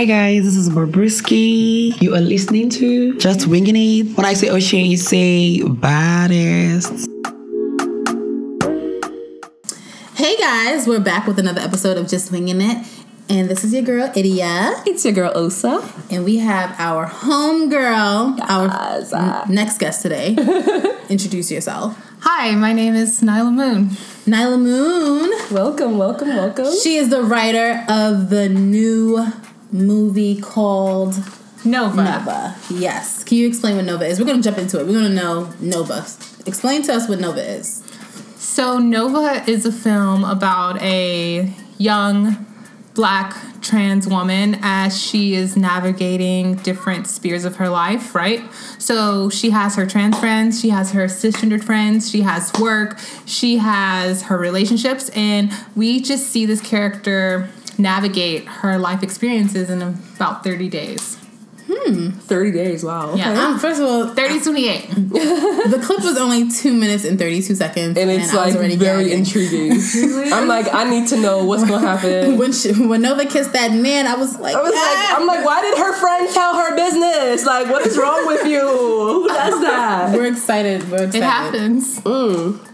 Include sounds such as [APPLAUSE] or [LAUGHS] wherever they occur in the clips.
Hi guys, this is Bobrisky. You are listening to Just Winging It. When I say Ocean, you say baddest. Hey guys, we're back with another episode of Just Winging It. And this is your girl, Idia. It's your girl Osa. And we have our home girl, our Yes. uh, n- next guest today. [LAUGHS] Introduce yourself. Hi, my name is Nyla Moon. Nyla Moon. Welcome, welcome, welcome. She is the writer of the new movie called Nova. Nova. Yes. Can you explain what Nova is? We're going to jump into it. We're going to know Nova. Explain to us what Nova is. So, Nova is a film about a young black trans woman as she is navigating different spheres of her life, right? So, she has her trans friends, she has her cisgendered friends, she has work, she has her relationships, and we just see this character navigate her life experiences in about 30 days. 30 days, wow. Yeah. Um, first of all, 30 28. [LAUGHS] the clip was only two minutes and 32 seconds. And it's I was like very gagging. intriguing. [LAUGHS] I'm like, I need to know what's gonna happen. [LAUGHS] When, she, when Nova kissed that man, I was like, I was "Ah." like, I'm like, why did her friend tell her business? Like, what is wrong with you? Who does that? We're excited. We're excited. It happens.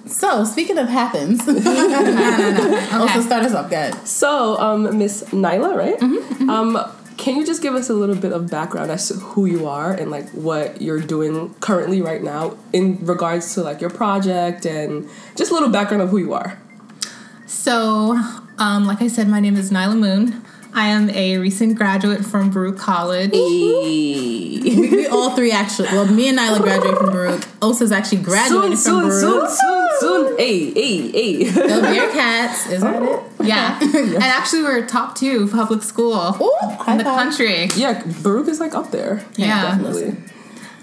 So, speaking of happens, no, no, no. Also, start us off, good. So, um, Miss Nyla, right? Um, can you just give us a little bit of background as to who you are and like what you're doing currently right now in regards to like your project and just a little background of who you are? So, um, like I said, my name is Nyla Moon. I am a recent graduate from Baruch College. We, we all three actually, well, me and Nyla graduated from Baruch. Osa's actually graduated soon, from soon, Baruch. soon, soon. Hey, hey, hey. The [LAUGHS] Bearcats, is that it? Yeah. [LAUGHS] and actually, we're top two public school Ooh, in the five. country. yeah, Baruch is like up there. Yeah. definitely.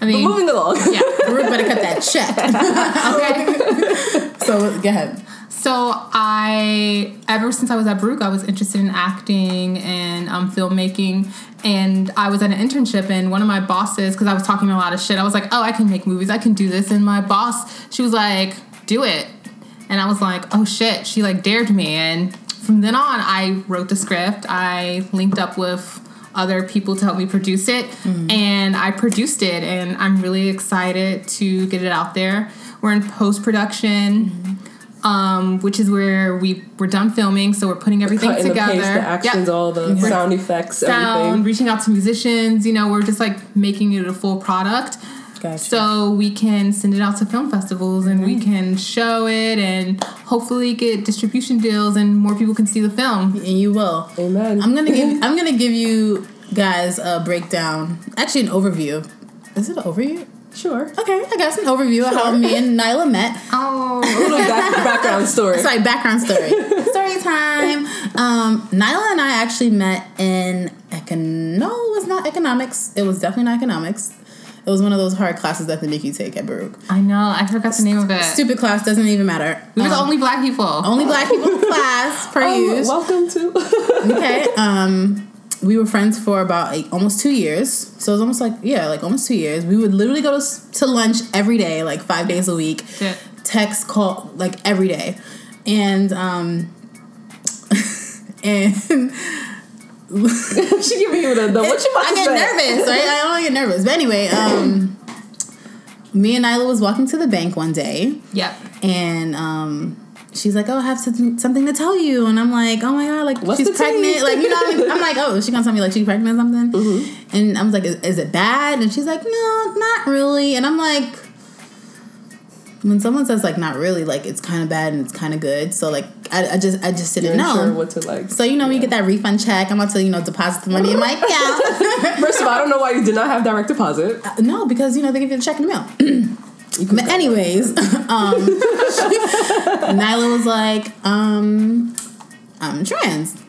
I But mean, moving along. yeah. Baruch better cut that check. [LAUGHS] Okay. so, go ahead. So I, ever since I was at Baruch, I was interested in acting and um, filmmaking. And I was at an internship, and one of my bosses, because I was talking a lot of shit, I was like, "Oh, I can make movies. I can do this." And my boss, she was like, "Do it," and I was like, "Oh shit!" She like dared me, and from then on, I wrote the script. I linked up with other people to help me produce it, and I produced it, and I'm really excited to get it out there. We're in post production um, which is where we we're done filming, so we're putting everything and the together. pace, the actions, Yep. all the sound effects, sound, everything. reaching out to musicians. You know, we're just like making it a full product. Gotcha. So we can send it out to film festivals and we can show it and hopefully get distribution deals and more people can see the film. and you will. Amen. I'm gonna give [LAUGHS] I'm gonna give you guys a breakdown, actually an overview. Is it an overview? Sure. Okay, I got an overview of how me and Nyla met. Oh, A little back, background story. Sorry, background story. story time. Um, Nyla and I actually met in econ. No, it was not economics. It was definitely not economics. It was one of those hard classes that they make you take at Baruch. I know. I forgot the name of it. Stupid class doesn't even matter. There's Um, only black people. only black people in class per Um, welcome to. [LAUGHS] okay. Um, we were friends for about like, almost two years. So it was almost like yeah, like almost two years. We would literally go to to lunch every day, like five days a week. Yeah. Text, call, like every day, and um, [LAUGHS] and she giving you the, the what you about I to get say? nervous, right? I don't get nervous, but anyway, um, me and Nyla was walking to the bank one day, Yep. and um she's like, "Oh, I have something something to tell you," and I'm like, "Oh my god, like What's she's pregnant." Like you know, what I mean? I'm like, "Oh, is she gonna tell me like she's pregnant or something?" Mm-hmm. And I was like, is, "Is it bad?" And she's like, "No, not really." And I'm like. When someone says like not really, like it's kind of bad and it's kind of good, so like I, I just I just didn't You're know. sure what to like. so you know, when you get that refund check, I'm about to you know deposit the money in my [LAUGHS] account. First of all, I don't know why you did not have direct deposit. no, because you know they give you the check in the mail. [CLEARS THROAT] But anyways, um, [LAUGHS] Nyla was like, um, "I'm trans,"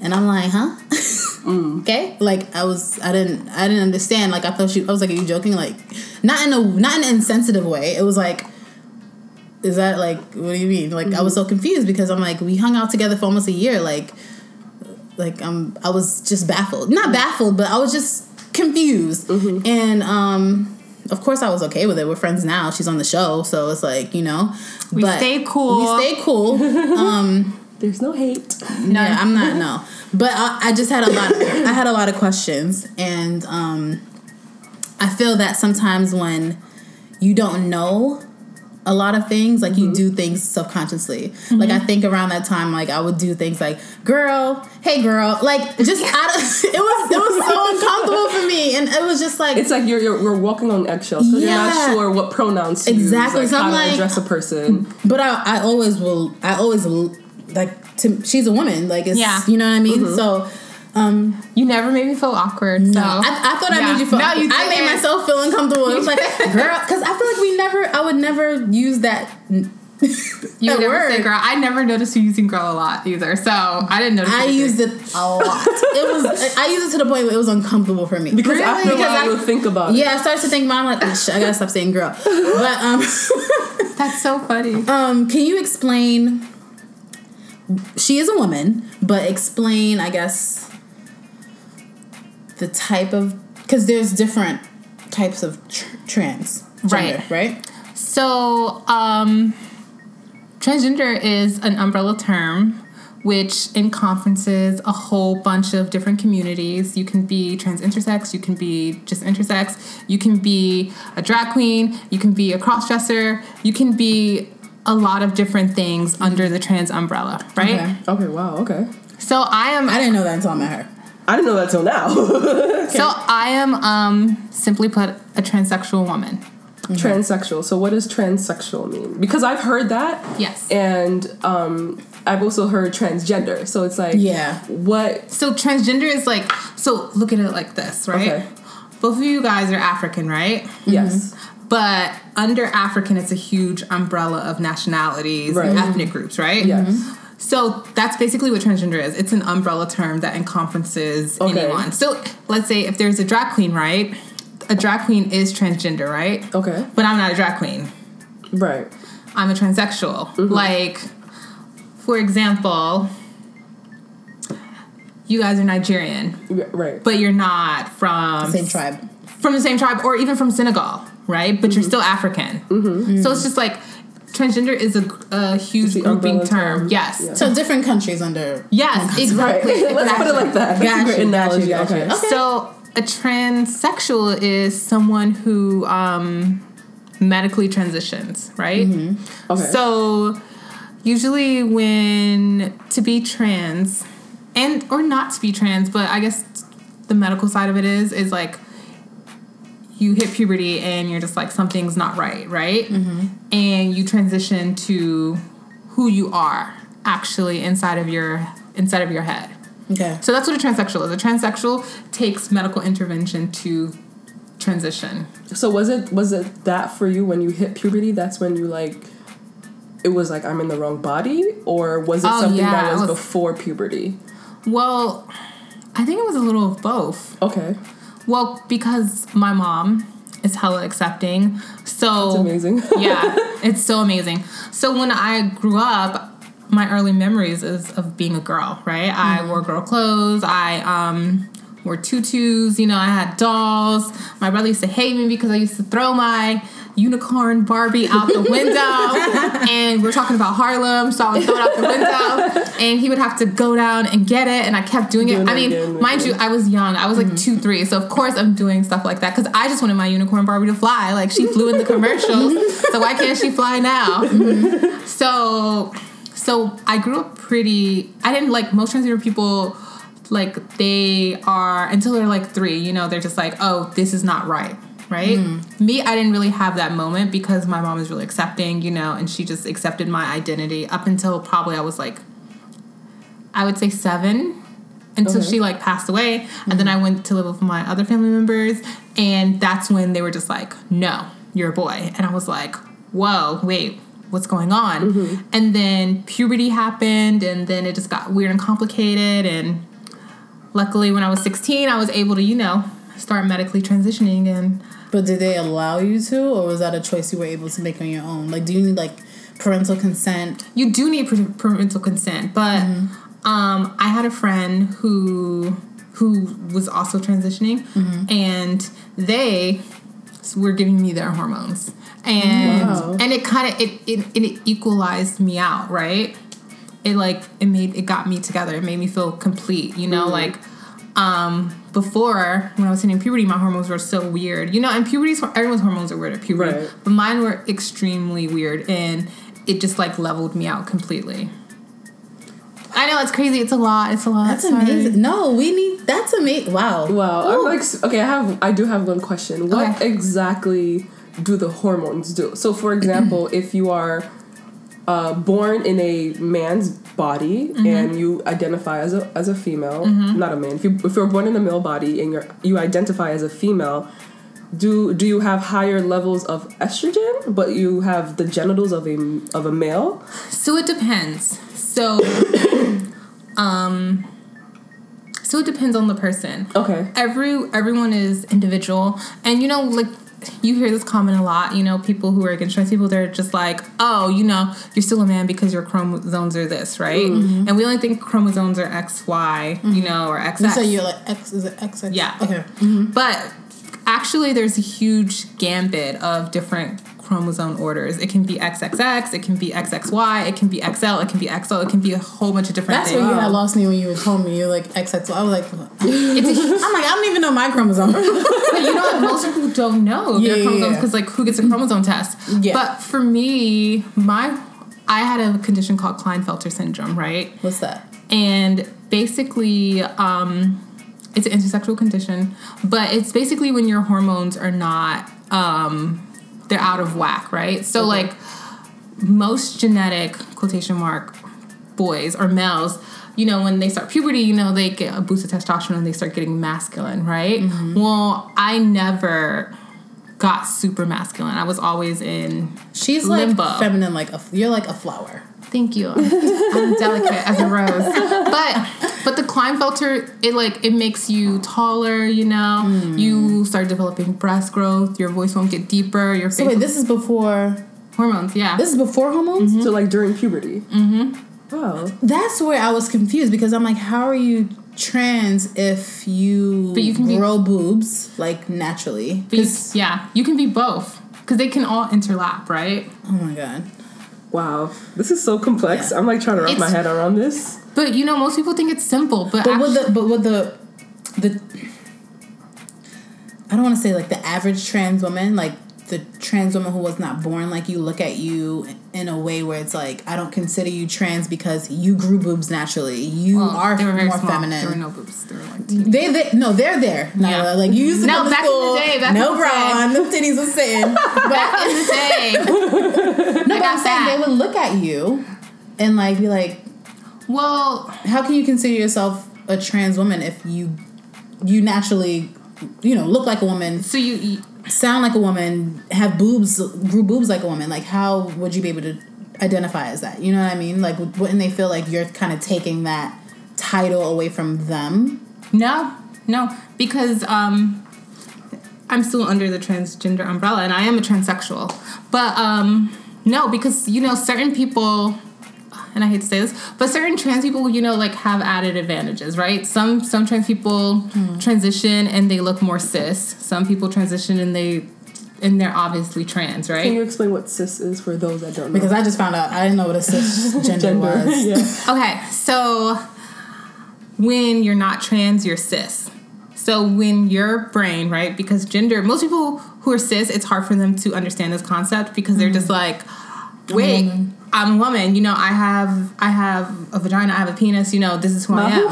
and I'm like, "Huh?" [LAUGHS] Okay, like I was, I didn't, I didn't understand. Like I thought she, I was like, "Are you joking?" Like, not in a, not in an insensitive way. It was like, is that like, what do you mean? Like I was so confused because I'm like, we hung out together for almost a year. Like, like um, I was just baffled, not baffled, but I was just confused. And um, of course, I was okay with it. We're friends now. She's on the show, so it's like you know, We stay cool. We stayed cool. [LAUGHS] um, There's no hate. Yeah, I'm not [LAUGHS] no. But I, I just had a lot. Of, I had a lot of questions, and um, I feel that sometimes when you don't know a lot of things, like you do things subconsciously. Like I think around that time, like I would do things like, "Girl, hey, girl," like just [LAUGHS] out of it was it was so uncomfortable for me, and it was just like It's like you're you're, you're walking on eggshells because you're Yeah. not sure what pronouns to Exactly, use, so like I'm how like- to address a person. But I, I always will. I always like to. She's a woman. Like it's. Yeah. You know what I mean. So. Um, You never made me feel awkward. So I, I thought I made you feel. No, you I made myself feel uncomfortable. It was like, [LAUGHS] girl, because I feel like we never. I would never use that. [LAUGHS] you that would never word. say girl. I never noticed you using girl a lot either. So I didn't notice. I either. used it a lot. It was. I used it to the point where it was uncomfortable for me. Because after a Because while, I- you'll think about it. yeah, I started to think, Mom, like, oh, shit, I gotta stop saying girl. But um, [LAUGHS] That's so funny. um, can you explain? She is a woman, but explain, I guess, the type of because there's different types of tr- trans, gender, Right. Right. So, um, transgender is an umbrella term which encompasses a whole bunch of different communities. You can be trans intersex, you can be just intersex, you can be a drag queen, you can be a crossdresser, you can be a lot of different things under the trans umbrella, right? Okay. Okay. Wow. Okay. So I am I didn't know that until I met her. I didn't know that till now. [LAUGHS] so I am um simply put a transsexual woman. Transsexual. So what does transsexual mean? Because I've heard that. Yes. And um, I've also heard transgender. So it's like, Yeah. what? So transgender is like so look at it like this, right? Okay. Both of you guys are African, right? Yes. But under African it's a huge umbrella of nationalities Right. and ethnic groups, right? Yes. Mm-hmm. So that's basically what transgender is. It's an umbrella term that encompasses Okay. anyone. So let's say if there's a drag queen, right? A drag queen is transgender, right? Okay. But I'm not a drag queen. Right. I'm a transsexual. Mm-hmm. Like, for example, you guys are Nigerian, Yeah, Right. but you're not from Same tribe. from the same tribe, or even from Senegal, right? But you're mm-hmm. still African. Mm-hmm. So it's just like transgender is a, a huge the grouping term. term. Yes. Yeah. So different countries under. Yes, Right. exactly. [LAUGHS] Let's put it like that. That's Got a great analogy. got you. Okay. So a transsexual is someone who um, medically transitions, right? Mm-hmm. Okay. So usually when to be trans and or not to be trans, but I guess the medical side of it is is like you hit puberty and you're just like something's not right, right? Mm-hmm. And you transition to who you are actually inside of your inside of your head. Okay. So that's what a transsexual is. A transsexual takes medical intervention to transition. So was it was it that for you when you hit puberty? That's when you like it was like I'm in the wrong body, or was it Oh, something yeah, that was, was- before puberty? Well, I think it was a little of both. Okay, Well, because my mom is hella accepting. So it's amazing. [LAUGHS] yeah, it's so amazing. So when I grew up, my early memories is of being a girl, right? I wore girl clothes. I um wore tutus. You know, I had dolls. My brother used to hate me because I used to throw my unicorn Barbie out the window. [LAUGHS] and we're talking about Harlem, so I would throw it out the window, and he would have to go down and get it. And I kept doing it. I mean, again, mind you, I was young. I was like mm-hmm. two, three. So of course I'm doing stuff like that because I just wanted my unicorn Barbie to fly. Like she flew in the commercials, [LAUGHS] so why can't she fly now? Mm-hmm. So, so I grew up pretty. I didn't like most transgender people. Like they are until they're like three. You know, they're just like, oh, this is not right. Right. Mm. Me, I didn't really have that moment because my mom was really accepting. You know, and she just accepted my identity up until probably I was like, I would say seven until Okay. she like passed away and then mm-hmm. i went to live with my other family members and that's when they were just like no you're a boy and i was like whoa wait what's going on mm-hmm. and then puberty happened and then it just got weird and complicated and luckily when i was 16 i was able to you know start medically transitioning and But did they allow you to, or was that a choice you were able to make on your own? Like, do you need like parental consent? you do need parental consent but um, i had a friend who who was also transitioning and they were giving me their hormones and Wow. and it kind of it, it it equalized me out right it like it made it got me together. It made me feel complete. You know, like um before when I was hitting puberty, my hormones were so weird. You know, and puberty's everyone's hormones are weird at puberty, Right. but mine were extremely weird, and it just like leveled me out completely. I know it's crazy. It's a lot. It's a lot. That's Sorry. amazing. No, we need. That's amazing. Wow. Wow. I'm like okay. I have. I do have one question. What Okay. exactly do the hormones do? So, for example, [CLEARS THROAT] if you are uh, born in a man's body Mm-hmm. and you identify as a as a female, not a man. If you if you're born in a male body and you're you identify as a female. Do do you have higher levels of estrogen, but you have the genitals of a of a male? So it depends. So, [COUGHS] um, so it depends on the person. Okay. Every everyone is individual, and you know, like you hear this comment a lot. You know, people who are against trans people, they're just like, oh, you know, you're still a man because your chromosomes are this, right? Mm-hmm. And we only think chromosomes are X, Y, you mm-hmm. know, or XX. You say you're like X. Is it X? X? Yeah. Okay. But actually, there's a huge gambit of different chromosome orders. It can be XXX, it can be XXY, it can be XL, it can be XO, it can be a whole bunch of different things. That's things. where you had lost me when you were told me you're like XX. I was like, [LAUGHS] It's a, I'm like, I don't even know my chromosome. [LAUGHS] but you know what? Most people don't know Yeah, their yeah, chromosomes yeah. because, like, who gets a chromosome test? Yeah. But for me, my I had a condition called Klinefelter syndrome, right? What's that? and basically um, it's an intersexual condition but it's basically when your hormones are not um, they're out of whack right? So like most genetic quotation mark boys or males you know when they start puberty you know they get a boost of testosterone and they start getting masculine right? Mm-hmm. Well i never got super masculine. I was always in She's like feminine, like a, you're like a flower. Thank you. I'm delicate as a rose. But but the Klinefelter, it like it makes you taller, you know. Hmm. You start developing breast growth, your voice won't get deeper, your So wait, this is before. hormones, yeah. This is before hormones. So like during puberty. Mm-hmm. Wow. That's where I was confused because I'm like, how are you trans if you, But you can be- grow boobs like naturally? You- 'Cause- yeah, you can be both. Because they can all interlap, right? oh my god. Wow. This is so complex. Yeah. I'm like trying to wrap my head around this. But you know, most people think it's simple, but, But with the but with the the I don't want to say like the average trans woman, like the trans woman who was not born like you look at you in a way where it's like I don't consider you trans because you grew boobs naturally. You well, are they were very more small. feminine. There were no boobs. They were like teeny. They, they no, they're there. Nyla. Yeah. Like you used to No, go to back in the school, day, back no in the bra day. on, the titties were sitting. But [LAUGHS] Back in the day. [LAUGHS] no, I but I'm saying they would look at you and like be like, Well, how can you consider yourself a trans woman if you you naturally you know look like a woman, so you, you sound like a woman, have boobs, grew boobs like a woman? Like how would you be able to identify as that? You know what I mean? Like wouldn't they feel like you're kind of taking that title away from them? No, no, because um, I'm still under the transgender umbrella, and I am a transsexual. But um, no, because you know certain people, and I hate to say this, but certain trans people, you know, like have added advantages, right? Some some trans people hmm. transition and they look more cis. Some people transition and they and they're obviously trans, right? Can you explain what cis is for those that don't know? Because I just found out I didn't know what a cis [LAUGHS] gender was. yeah. Okay, so when you're not trans, you're cis. So when your brain, right? Because gender, most people who are cis, it's hard for them to understand this concept because they're hmm. just like, wait, I'm a woman. You know, I have I have a vagina, I have a penis. You know, this is who I am.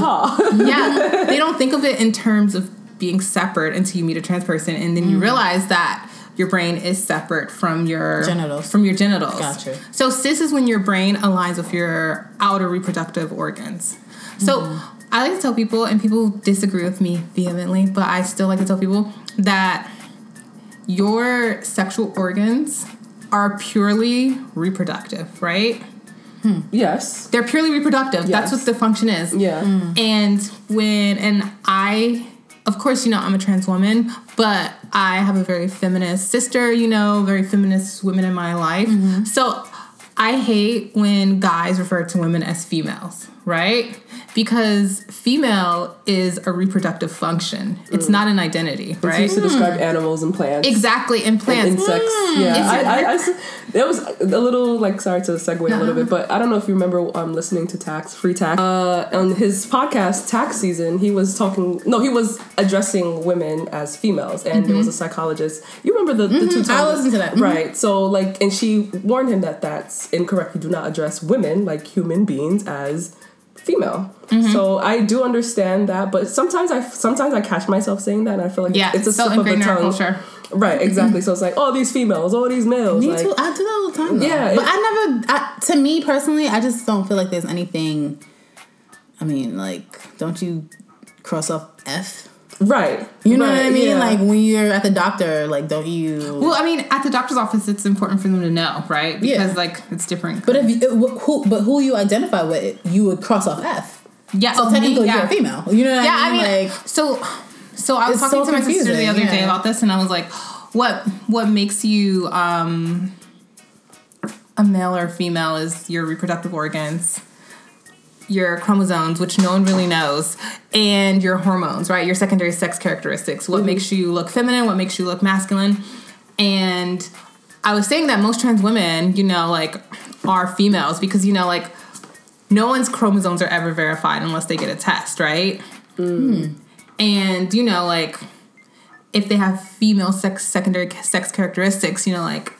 [LAUGHS] Yeah, they don't think of it in terms of being separate until you meet a trans person, and then you mm. realize that your brain is separate from your Genitals. From your genitals. Gotcha. So cis is when your brain aligns with your outer reproductive organs. So mm. I like to tell people, and people disagree with me vehemently, but I still like to tell people that your sexual organs are purely reproductive, right? Yes. They're purely reproductive. That's what the function is. Yeah. Mm. And when and I of course, you know, I'm a trans woman, but I have a very feminist sister, you know, very feminist women in my life. Mm-hmm. So I hate when guys refer to women as females. right? Because female is a reproductive function. It's not an identity, It's right? used to describe animals and plants. Exactly, and plants, and insects. Hmm. Yeah, I, I, I that was a little like sorry to segue a little bit, but I don't know if you remember um, listening to Tax Free Tax uh, on his podcast Tax Season. He was talking. No, he was addressing women as females, and there was a psychologist. You remember the, the two times Mm-hmm. I listened to that. Mhm. right? So like, and she warned him that that's incorrect. You do not address women like human beings as female. Mm-hmm. So I do understand that, but sometimes I sometimes I catch myself saying that, and I feel like yeah, it's a slip of the ingrained in our tongue. culture. Right, exactly. So it's like, oh, these females, all these males. Me like, too. I do that all the time. Though. Yeah, but I never. I, to me personally, I just don't feel like there's anything. I mean, like, don't you cross off F? Right. You know right, what I mean? yeah. Like when you're at the doctor, like, don't you? Well, I mean, at the doctor's office, it's important for them to know, right? Because Yeah. like it's different. but if you, it, who, but who you identify with, you would cross off F. yeah, So oh, me, technically, yeah. you're a female. You know what Yeah, I I mean? mean, like, so so I was talking so to my sister the confusing, other day about this, and I was like, what what makes you um a male or female is your reproductive organs your chromosomes which no one really knows and your hormones right? Your secondary sex characteristics. What mm-hmm. makes you look feminine? What makes you look masculine? And i was saying that most trans women you know like are females because you know like no one's chromosomes are ever verified unless they get a test right? Mm. Hmm. And you know like if they have female sex secondary sex characteristics you know like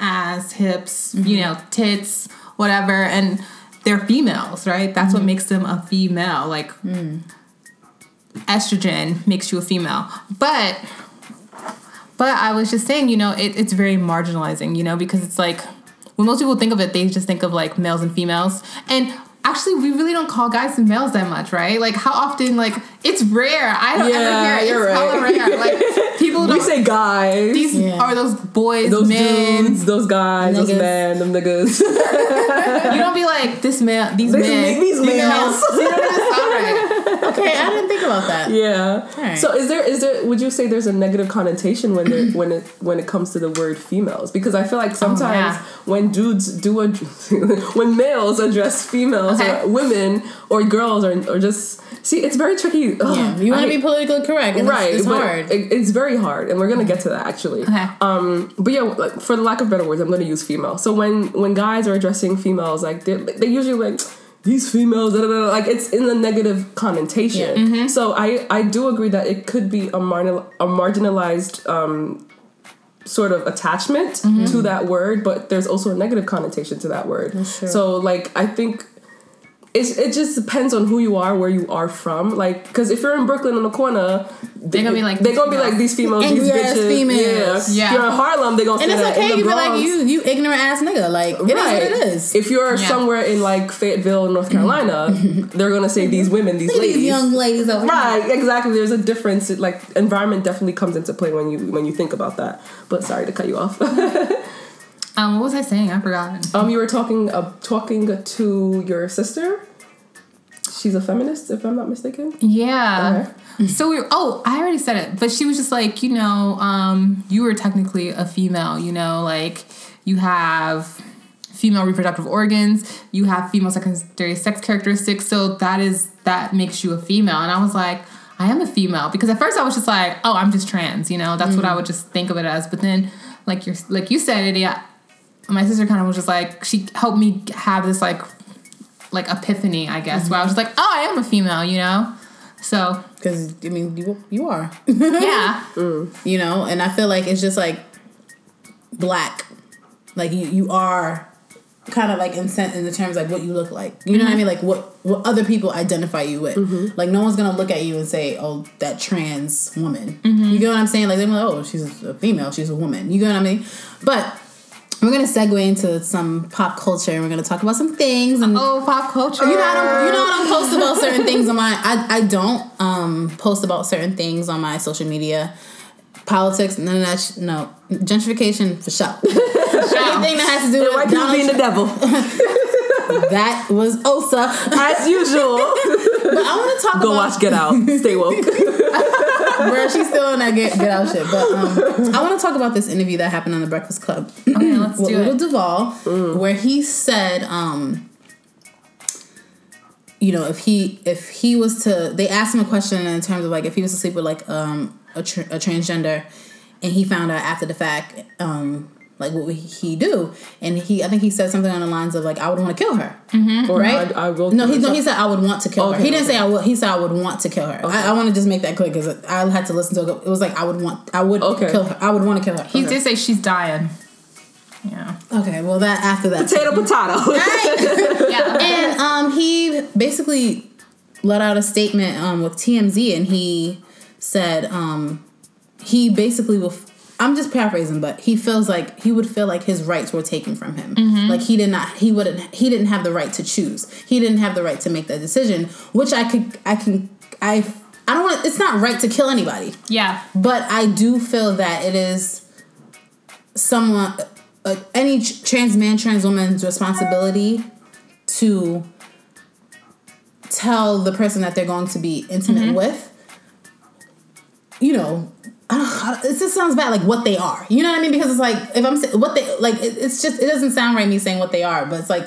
ass hips you mm-hmm. know tits whatever and they're females right? That's what mm. makes them a female. Like mm. estrogen makes you a female. But but i was just saying you know it, it's very marginalizing you know because it's like when most people think of it they just think of like males and females. And actually we really don't call guys and males that much right like how often like it's rare i don't Yeah, ever hear it. you're it's right. rare like people [LAUGHS] we don't say guys. these Yeah. are those boys those men dudes, those guys, those men, them niggas. [LAUGHS] you don't be like this man these These- men these males. you know what I'm [LAUGHS] saying? Okay, I didn't think about that. yeah. Alright. So is there is there would you say there's a negative connotation when there, when it when it comes to the word females? Because I feel like sometimes yeah. when dudes do a [LAUGHS] when males address females Okay. or women or girls or or just see it's very tricky. Ugh, Yeah, you want to be politically correct, right It's, it's hard. it- it's very hard and we're gonna get to that actually Okay. um but yeah like, for the lack of better words i'm gonna use female so when when guys are addressing females like they they usually like these females da, da, da, like it's in the negative connotation Yeah. Mm-hmm. so i i do agree that it could be a, marginal, a marginalized um sort of attachment Mm-hmm. to that word but there's also a negative connotation to that word so like i think it's, it just depends on who you are, where you are from. Like, because if you're in Brooklyn on the corner, They're gonna be like, they're these gonna be females. like these females, these Angry bitches. females. Yeah. Yeah. If you're in Harlem, they're gonna and say it's that. okay. You be like you, you ignorant ass nigga. Like it is what it is. If you're Yeah. somewhere in like Fayetteville, North Carolina, [LAUGHS] they're gonna say these women, these ladies. these young ladies over here. Right, exactly. There's a difference. Like environment definitely comes into play when you when you think about that. But sorry to cut you off. [LAUGHS] um what was i saying i forgot um, you were talking uh, talking to your sister. She's a feminist, if I'm not mistaken. Yeah. So we oh, I already said it, but she was just like, you know, um, you were technically a female, you know, like you have female reproductive organs, you have female secondary sex characteristics, so that is that makes you a female. And I was like, I am a female because at first I was just like, oh, I'm just trans, you know, that's what I would just think of it as. But then, like you're like you said it, yeah. My sister kind of was just like she helped me have this like like epiphany, I guess, mm-hmm. where I was just like, oh, I am a female, you know. So Because I mean, you you are. yeah, [LAUGHS] mm. you know? And i feel like it's just like black. Like you, you are kind of like in, sen- in the terms like what you look like. You know what i mm-hmm. mean? Like what what other people identify you with. Mm-hmm. Like no one's gonna look at you and say oh that trans woman. You get what i'm saying? Like they're like oh she's a female. She's a woman. You get what i mean? But we're gonna segue into some pop culture and we're gonna talk about some things and oh, pop culture. you know, I don't, you know, I don't post about certain things on my. I, I don't um post about certain things on my social media. Politics, none of that. Sh- no gentrification for sure. [LAUGHS] Anything that has to do with White people Donald being the devil, [LAUGHS] that was Osa. as usual. [LAUGHS] But I want to talk Go about watch Get Out. Stay woke. Where she's still in that get, get out shit. But um, I want to talk about this interview that happened on the Breakfast Club Okay, let's [CLEARS THROAT] with do Lil it. Duval, where he said, um, you know, if he if he was to, they asked him a question in terms of like if he was to sleep with like um a, tr- a transgender, and he found out after the fact, um, like what would he do? And he, I think he said something on the lines of like, I would want to kill her, Or right? I, I will. No, he no, he said I would want to kill her. He didn't okay. say I would. He said I would want to kill her. I, I want to just make that clear because I had to listen to it. It was like I would want. I would Okay. kill her. I would want to kill her. He okay. did say she's dying. Yeah. Okay, well that after that potato, potato. Right? [LAUGHS] Yeah. and um, he basically let out a statement um, with TMZ, and he said um, he basically will. I'm just paraphrasing, but he feels like he would feel like his rights were taken from him. Like he did not, he wouldn't, he didn't have the right to choose. He didn't have the right to make that decision, which I could, I can, I, I don't want. It's not right to kill anybody, yeah. but I do feel that it is someone, uh, any trans man, trans woman's responsibility to tell the person that they're going to be intimate with, you know, I don't, I don't- it just sounds bad, like what they are. You know what I mean? Because it's like if I'm what they like, it, it's just it doesn't sound right me saying what they are, but it's like.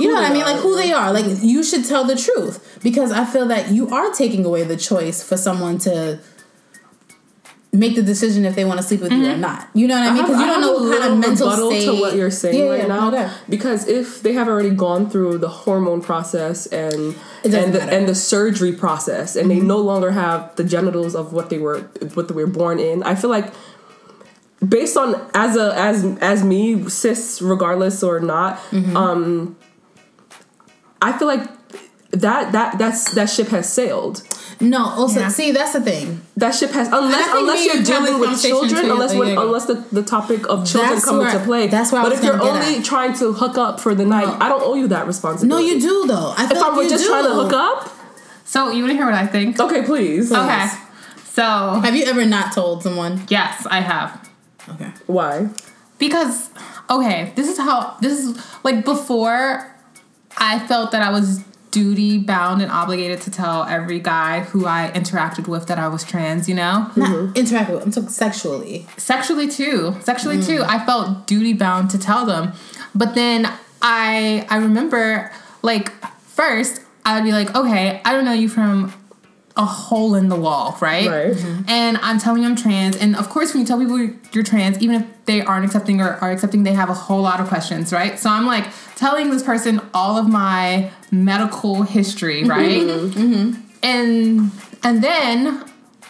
You know what I mean? Like who they are. Like you should tell the truth because I feel that you are taking away the choice for someone to make the decision if they want to sleep with you or not. You know what I mean? Because you don't know what kind of mental state. to what you're saying Yeah, right yeah, now. okay. Because if they have already gone through the hormone process and and the, matter. Mm-hmm. and the surgery process, and they no longer have the genitals of what they were what they were born in, I feel like based on as a as as me cis regardless or not, Mm-hmm. um, I feel like that that that's that ship has sailed. No, also Yeah. see that's the thing. That ship has unless unless you're dealing with children, too, unless a when, unless the, the topic of children That's come where- into play. that's why. I But if you're only at. trying to hook up for the night, No. I don't owe you that responsibility. No, you do though. I feel If I were just do. trying to hook up, So you want to hear what I think? okay, please. Okay. So Have you ever not told someone? yes, I have. Okay. Why? Because okay, this is how this is like before I felt that I was duty bound and obligated to tell every guy who I interacted with that I was trans, you know? Not interact with. I'm talking sexually. Sexually too. Sexually mm. too. I felt duty bound to tell them. But then I I remember like first I would be like, okay, I don't know you from a hole in the wall, right? Right. Mm-hmm. And I'm telling you I'm trans. And of course, when you tell people you're, you're trans, even if they aren't accepting or are accepting, they have a whole lot of questions, right? So I'm like telling this person all of my medical history, mm-hmm. right? Mm-hmm. And and then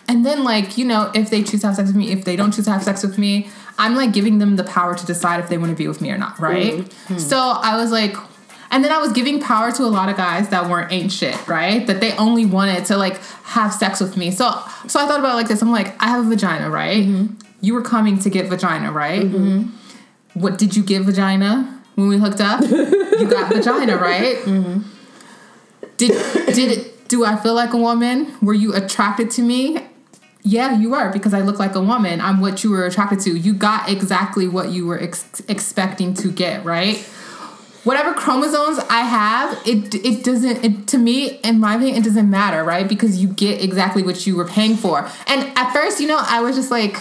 and then like you know if they choose to have sex with me, if they don't choose to have sex with me, I'm like giving them the power to decide if they want to be with me or not, right? So I was like. And then I was giving power to a lot of guys that weren't ain't shit, right? That they only wanted to like have sex with me. So so I thought about it like this. I'm like, I have a vagina, right? Mm-hmm. You were coming to get vagina, right? Mm-hmm. What did you get vagina when we hooked up? you got [LAUGHS] vagina, right? Mm-hmm. Did did it do I feel like a woman? Were you attracted to me? Yeah, you were because I look like a woman. I'm what you were attracted to. You got exactly what you were ex- expecting to get, right? Whatever chromosomes I have, it it doesn't it, to me, in my opinion, it doesn't matter, right? Because you get exactly what you were paying for. And at first, you know, I was just like.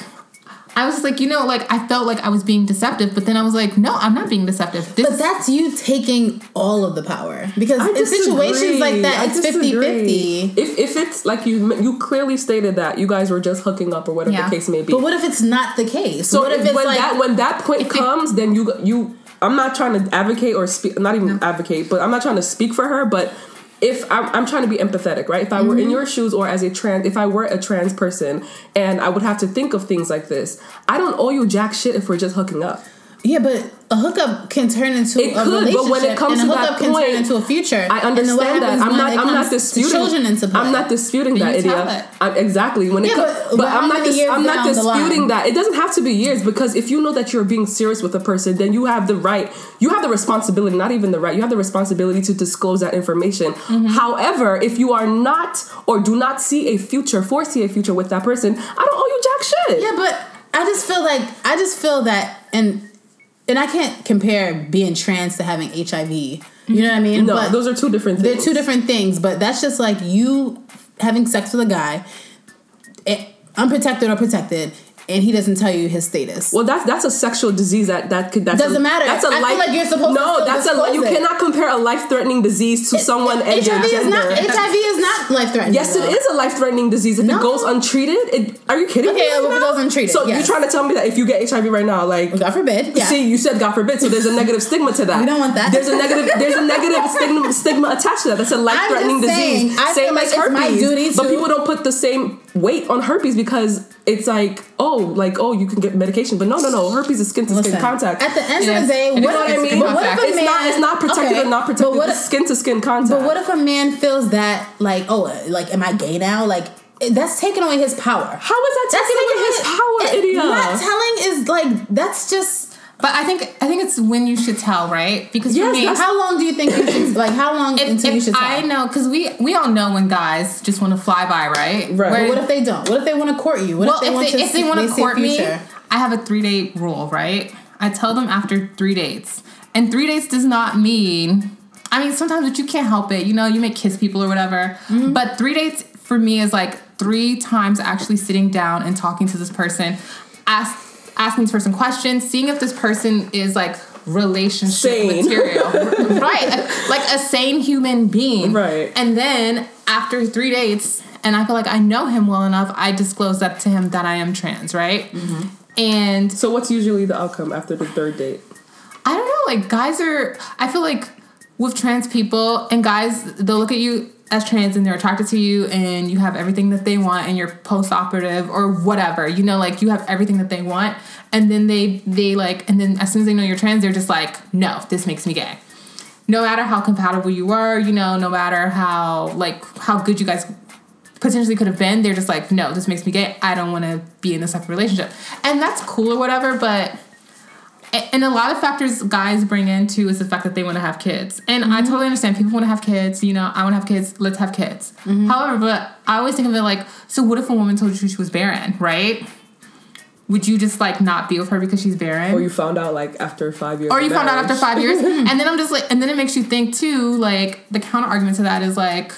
I was just like, you know, like I felt like I was being deceptive, but then I was like, no, I'm not being deceptive. This But that's you taking all of the power because I in situations like that, I it's 50 disagree. 50. If if it's like you you clearly stated that you guys were just hooking up or whatever Yeah. the case may be. But what if it's not the case? So what if it's when like that when that point comes, then you you I'm not trying to advocate or speak, not even advocate, but I'm not trying to speak for her. But if I'm, I'm trying to be empathetic, right? If I were Mm-hmm. in your shoes or as a trans, if I were a trans person and I would have to think of things like this, I don't owe you jack shit if we're just hooking up. Yeah, but a hookup can turn into It a could, relationship, but when it comes and a to hookup can point, turn into a future. I understand that. I'm not. I'm not disputing. children into play. I'm not disputing that, you tell Idia. it. I'm, exactly. When it comes, but- but, but I'm not. Dis- I'm not disputing that. It doesn't have to be years because if you know that you're being serious with a person, then you have the right. You have the responsibility, not even the right. You have the responsibility to disclose that information. Mm-hmm. However, if you are not or do not see a future, foresee a future with that person, I don't owe you jack shit. Yeah, but I just feel like I just feel that and and I can't compare being trans to having HIV. You know what I mean? No, but those are two different things. they're two different things. But that's just like you having sex with a guy, eh, unprotected or protected. And he doesn't tell you his status. Well, that's that's a sexual disease that that could that's Doesn't a, matter. That's a I life. like you're supposed to no, that's a you it. cannot compare a life threatening disease to someone and their HIV is gender. not HIV is not life threatening. Yes, it is a life threatening disease. If No. it goes untreated, it, are you kidding me? Okay, right if it goes untreated, So yes. you're trying to tell me that if you get HIV right now, like God forbid. Yeah. See, you said God forbid, so there's a negative stigma to that. We don't want that. There's a negative. There's a negative stigma, stigma attached to that. That's a life-threatening just saying, disease. I Same like as my herpes. but people don't put the same weight on herpes because it's like, oh, like oh, you can get medication, but no, no, no. Herpes is skin to skin contact. At the end It of the day, It what, is you know what I mean? But what if a it's man? not. It's not protected okay, or not protected. But what it's if, skin to skin contact. but what if a man feels that like oh like am I gay now like that's taking away his power. How is that That's taking away his power, it- idiot? Not telling is like that's just. But I think I think it's when you should tell, right? Because Yes, for me, How long do you think you should like? How long if, until you if should tell? I know, because we we all know when guys just want to fly by, right? Right. Where- But what if they don't? What if they want to court you? What well, if they want to? if they want to court me? I have a three date rule, right? I tell them after three dates, and three dates does not mean. I mean, sometimes but you can't help it. You know, you may kiss people or whatever. Mm-hmm. But three dates for me is like three times actually sitting down and talking to this person, ask asking this person questions, seeing if this person is like relationship Sane. material, [LAUGHS] right? Like a sane human being, Right. And then after three dates, and I feel like I know him well enough, I disclose that to him that I am trans, right? Mm-hmm. And so what's usually the outcome after the third date? I don't know, like guys are. I feel like with trans people and guys, they'll look at you as trans and they're attracted to you and you have everything that they want and you're post-operative or whatever. You know, like you have everything that they want, and then they they like, and then as soon as they know you're trans, they're just like, no, this makes me gay. No matter how compatible you were, you know, no matter how like how good you guys potentially could have been, they're just like, no, this makes me gay. I don't want to be in this type of relationship, and that's cool or whatever, but and a lot of factors guys bring into is the fact that they want to have kids. And i totally understand people want to have kids you know i want to have kids let's have kids. Mm-hmm. However but i always think of it like so what if a woman told you she was barren right? Would you just like not be with her because she's barren? Or you found out like after five years. or you found out after five years? [LAUGHS] And then i'm just like and then it makes you think too like the counter argument to that is like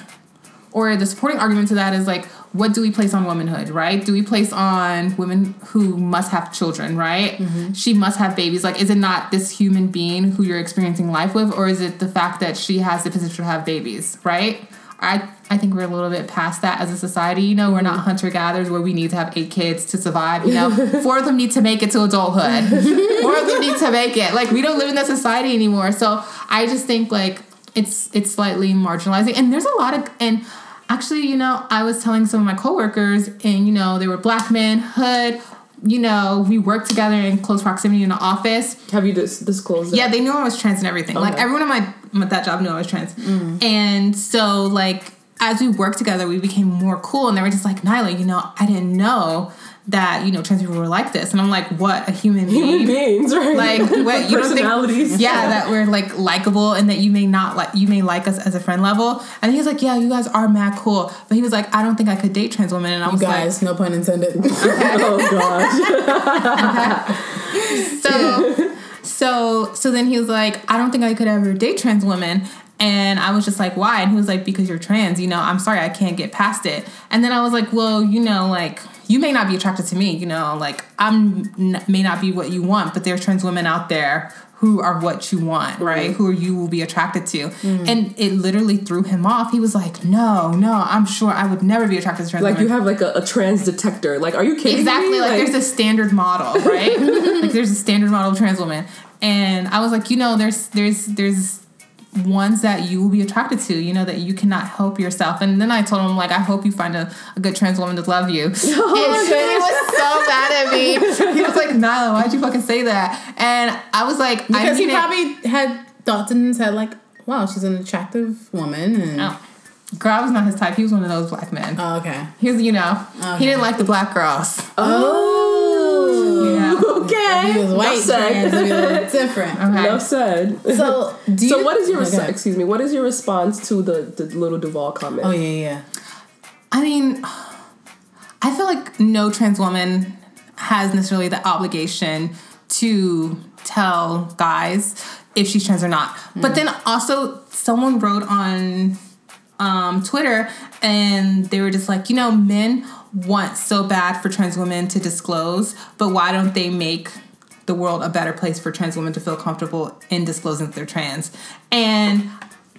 or the supporting argument to that is like what do we place on womanhood right do we place on women who must have children right mm-hmm. she must have babies like is it not this human being who you're experiencing life with or is it the fact that she has the potential to have babies right I, I think we're a little bit past that as a society. You know, we're not mm-hmm. hunter gatherers where we need to have eight kids to survive. You know, [LAUGHS] four of them need to make it to adulthood. [LAUGHS] four of them need to make it. Like we don't live in that society anymore. So I just think like it's it's slightly marginalizing. And there's a lot of and actually, you know, I was telling some of my coworkers, and you know, they were black men, hood. You know, we worked together in close proximity in the office. Have you dis- disclosed? Yeah, that? they knew I was trans and everything. Like everyone at my at that job knew I was trans. Mm. And so like as we worked together, we became more cool. And they were just like, Nyla, you know, I didn't know that you know trans people were like this. And I'm like, what a human being. human beings, right? Like what you don't think? Yeah, that we're like likable and that you may not like you may like us as a friend level. And he was like, yeah, you guys are mad cool. But he was like, I don't think I could date trans women. And I was like, guys, no pun intended. [LAUGHS] [LAUGHS] oh gosh. [LAUGHS] so so so then he was like i don't think i could ever date trans women and i was just like why and he was like because you're trans you know i'm sorry i can't get past it and then i was like well you know like you may not be attracted to me you know like i'm n- may not be what you want but there's trans women out there who are what you want right who you will be attracted to mm. and it literally threw him off he was like no no i'm sure i would never be attracted to trans women. like women you have like a, a trans detector. Like, are you kidding me? exactly me? like, there's a standard model right [LAUGHS] like there's a standard model of trans women and i was like you know there's there's there's ones that you will be attracted to you know that you cannot help yourself and then i told him like i hope you find a, a good trans woman to love you [LAUGHS] oh and he was so mad at me [LAUGHS] he was like nyla why'd you fucking say that and i was like I because he mean it- probably had thoughts in his head like, wow, she's an attractive woman. And, oh. girl I was not his type he was one of those black men oh, okay. he was you know he didn't like the black girls Oh. Yeah Okay. He was white Enough said. trans, it'd be a little different. okay Enough said. So, do you, So what is your res- Okay. excuse me? What is your response to the the little Duval comment? Oh yeah, yeah. I mean, I feel like no trans woman has necessarily the obligation to tell guys if she's trans or not. But then also, someone wrote on um, Twitter and they were just like, you know, men want so bad for trans women to disclose, but why don't they make the world a better place for trans women to feel comfortable in disclosing that they're trans? And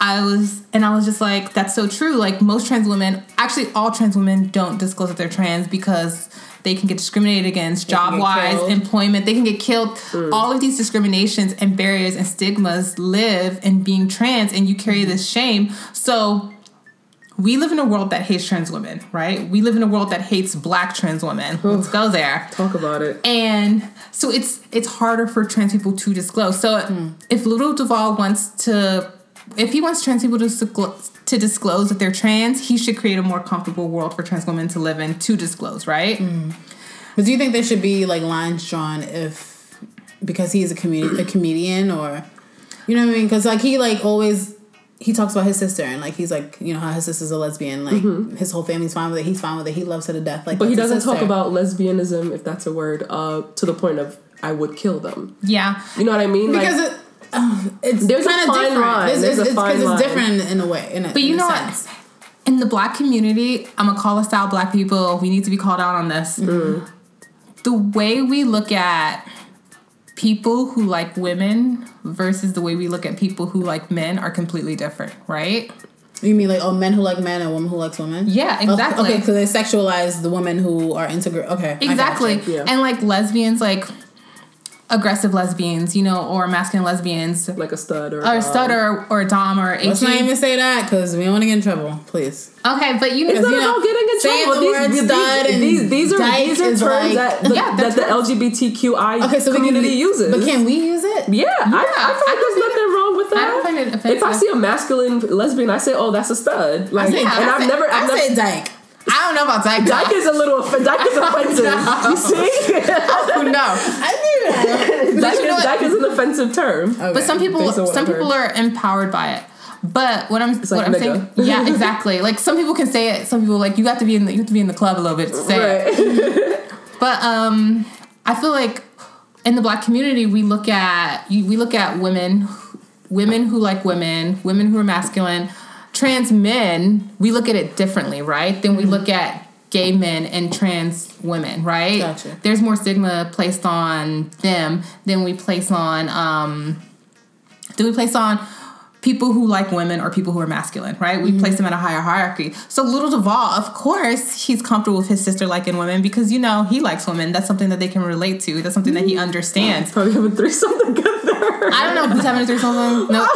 I was and I was just like, that's so true. Like most trans women, actually all trans women don't disclose that they're trans because they can get discriminated against job wise, killed. employment, they can get killed. All of these discriminations and barriers and stigmas live in being trans and you carry this shame. So we live in a world that hates trans women, right? We live in a world that hates black trans women. Let's go there. Talk about it. And so it's it's harder for trans people to disclose. So hmm. if Lil Duval wants to if he wants trans people to disclose, to disclose that they're trans, he should create a more comfortable world for trans women to live in to disclose, right? Hmm. But do you think there should be like lines drawn if because he's a comedian, a comedian, or you know what I mean? Because like he like always he talks about his sister and like he's like you know how his sister's a lesbian, like his whole family's fine with it. He's fine with it. He loves her to death. Like, But he doesn't talk about lesbianism, if that's a word, uh, to the point of I would kill them. Yeah. You know what I mean? because like, it, uh, it's There's a kind of fine different. line. It's, There's it's, a it's, fine 'cause line. it's different in, in a way. In a, But you in know a what? sense. In the black community, I'm gonna call us out, black people. We need to be called out on this. The way we look at people who like women versus the way we look at people who like men are completely different, right? You mean like oh men who like men and women who likes women? Yeah, exactly. Okay, so they sexualize the women who are into. gr- Okay, Exactly. Yeah. And like lesbians, like aggressive lesbians, you know, or masculine lesbians, like a stud or a a stud or, or a dom or a Let's not even say that because we don't want to get in trouble, please. Okay, but you know, It's not you know, about getting in trouble. the These, word these, stud and these, these are these are terms like- that the, Yeah, that the. LGBTQI Okay, so we community uses. But can we use it? yeah, I, I feel I like there's nothing wrong with I that. it if I see a masculine lesbian, I say, "Oh, that's a stud." Like, say- and I I've never, I've I never. say dyke. I don't know about that. Dyke is a little offen- dyke is [LAUGHS] offensive. You see, Oh no. I knew that. [LAUGHS] dyke, you know is, dyke is an offensive term. But some people, Based on what some people are empowered by it. But what I'm, like what I'm saying, yeah, [LAUGHS] exactly. Like some people can say it. Some people like you got to be in the, you have to be in the club a little bit to say it. But um, I feel like in the black community, we look at we look at women, women who like women, women who are masculine, trans men. We look at it differently, right? Than we mm-hmm. look at gay men and trans women, right? Gotcha. There's more stigma placed on them than we place on um, do we place on people who like women or people who are masculine, right? We place mm-hmm. them at a higher hierarchy. So Lil Duval, of course, he's comfortable with his sister liking women because you know he likes women. That's something that they can relate to. That's something that he mm-hmm. understands. Probably having threesome together. I don't know who's having a threesome. with him. No,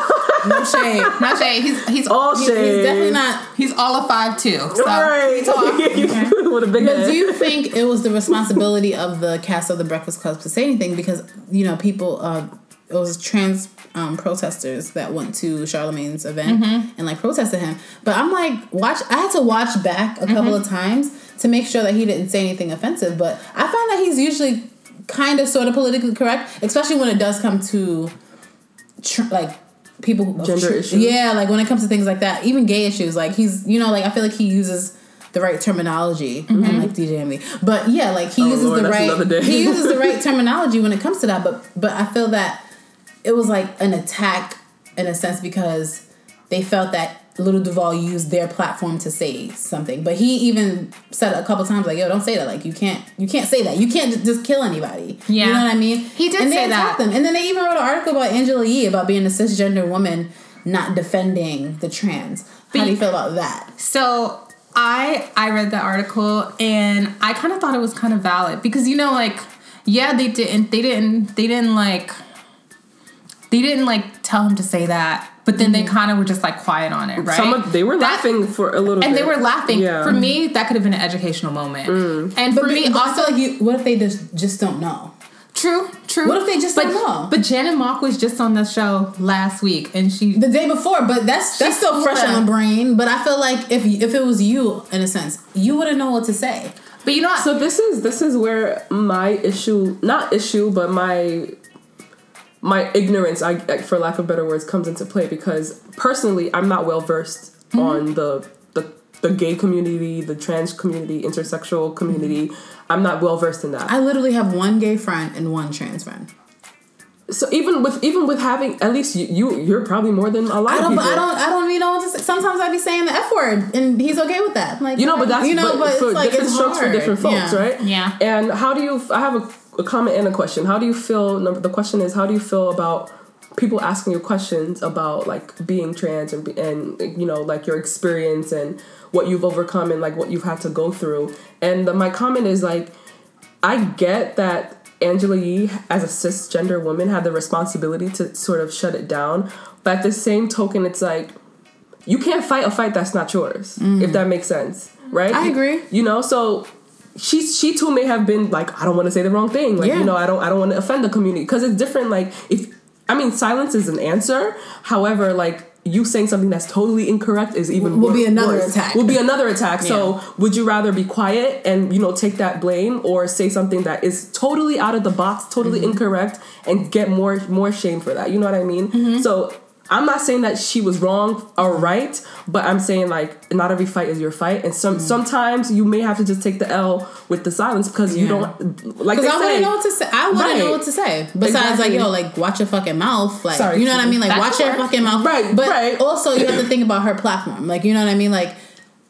No shade. not Shay. He's he's All He's shade. definitely not. he's all of five two. So right. [LAUGHS] With a big But head. do you think it was the responsibility of the cast of the Breakfast Club to say anything? Because you know, people, uh, it was trans um, protesters that went to Charlemagne's event and like protested him. But I'm like, watch. I had to watch back a couple of times to make sure that he didn't say anything offensive. But I find that he's usually kind of sort of politically correct, especially when it does come to tr- like people Gender tr- issues. Yeah, like when it comes to things like that, even gay issues. Like he's, you know, like I feel like he uses the right terminology, mm-hmm. like DJ me. But yeah, like he Oh, uses Lord, the right he [LAUGHS] uses the right terminology when it comes to that. But but I feel that it was like an attack in a sense because they felt that Lil Duval used their platform to say something. But he even said a couple times like, "Yo, don't say that. Like you can't you can't say that. You can't just kill anybody." Yeah. you know what I mean. He did and say that. them. And then they even wrote an article about Angela Yee about being a cisgender woman not defending the trans. How do you feel about that? So I I read that article and I kind of thought it was kind of valid because you know like yeah they didn't they didn't they didn't like they didn't like tell him to say that but then they mm-hmm. kind of were just like quiet on it right Some of, they were That- laughing for a little bit. and bit. they were laughing Yeah. for me that could have been an educational moment mm. and for me also like you. What if they just just don't know? true true What if they just but, don't know? but Janet Mock was just on the show last week and she The day before, but that's that's still fresh Yeah. on the brain. But I feel like if if it was you, in a sense, you wouldn't know what to say. but you know what So this is this is where my issue, not issue, but my my ignorance, I for lack of better words, comes into play because personally, I'm not well versed Mm-hmm. on the the the gay community, the trans community, intersexual community. I'm not well versed in that. I literally have one gay friend and one trans friend. so even with even with having at least you, you you're probably more than a lot I don't. people. I don't. I don't even know what. Sometimes I'd be saying the f word, and he's okay with that. I'm like You know, but that's you know, but but, for it's like different it's strokes for different folks, Yeah. right? Yeah. And how do you? I have a, a comment and a question. How do you feel? number- The question is, how do you feel about people asking you questions about like being trans and and you know like your experience and what you've overcome and like what you've had to go through? And the, my comment is like, I get that. Angela Yee, as a cisgender woman, had the responsibility to sort of shut it down. But at the same token, it's like you can't fight a fight that's not yours if that makes sense right Mm. I agree. you know so she she too may have been like i don't want to say the wrong thing like Yeah. you know i don't i don't want to offend the community because it's different like if i mean silence is an answer however like you saying something that's totally incorrect is even Will be another worse. attack. Will be another attack. So, would you rather be quiet and you know take that blame, or say something that is totally out of the box, totally Mm-hmm. incorrect, and get more more shame for that? You know what I mean? Mm-hmm. So. I'm not saying that she was wrong or right, but I'm saying like not every fight is your fight, and Mm. some sometimes you may have to just take the L with the silence because you don't like. Because they I say, wouldn't know what to say. I wouldn't Right. know what to say. Besides, Exactly. like, yo, like, watch your fucking mouth. Like, Sorry, you know what I mean? Like, watch your fucking mouth. Right, But right. also, you have to think about her platform. Like, you know what I mean? Like,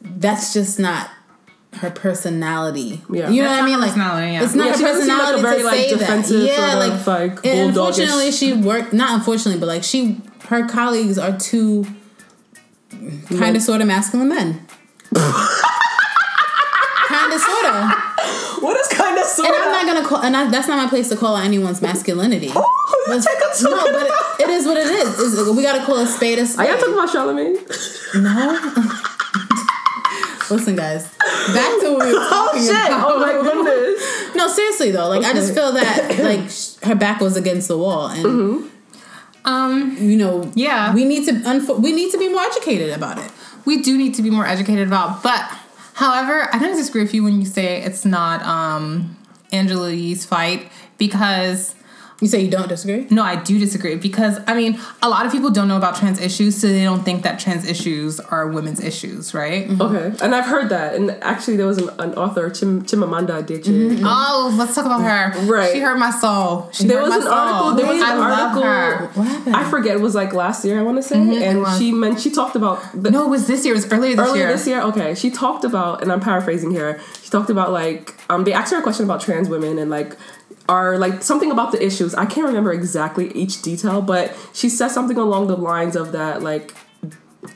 that's just not her personality. Yeah. You know That's what I mean? like, personality, yeah. it's not Yeah, her she doesn't seem like a personality very, to like, say defensive, that. Yeah, sort like, of, like, and unfortunately, she worked. Not unfortunately, but like she, her colleagues are two kind of sort of masculine men. [LAUGHS] kind of sort of. What is kind of sort of? And I'm not gonna call, and I, that's not my place to call out anyone's masculinity. Oh, you But- take so no, but it, it is what it is. It's- we gotta call a spade a spade. Are y'all talking about Charlemagne? no. [LAUGHS] Listen, guys. Back to what we were [LAUGHS] Oh shit! about. Oh my goodness! No, seriously though. Like I just feel that like her back was against the wall, and mm-hmm. Um, you know, Yeah. we need to unfo- we need to be more educated about it. we do need to be more educated about. But however, I don't disagree with you when you say it's not um Angela Yee's fight because You say you don't disagree? no, I do disagree because I mean a lot of people don't know about trans issues, so they don't think that trans issues are women's issues, right? Mm-hmm. Okay, and I've heard that, and actually there was an, an author, Chim, Chimamanda Adichie. Mm-hmm. Oh, let's talk about her. Right. She hurt my soul. She There hurt was my an soul. article. There was I an article. her. What happened? I forget. It was like last year, I want to say, mm-hmm, it and she meant she talked about the, No, it was this year. It was earlier this earlier year. this year. Okay, she talked about, and I'm paraphrasing here. She talked about like um, they asked her a question about trans women and like are like something about the issues. I can't remember exactly each detail, but she said something along the lines of that like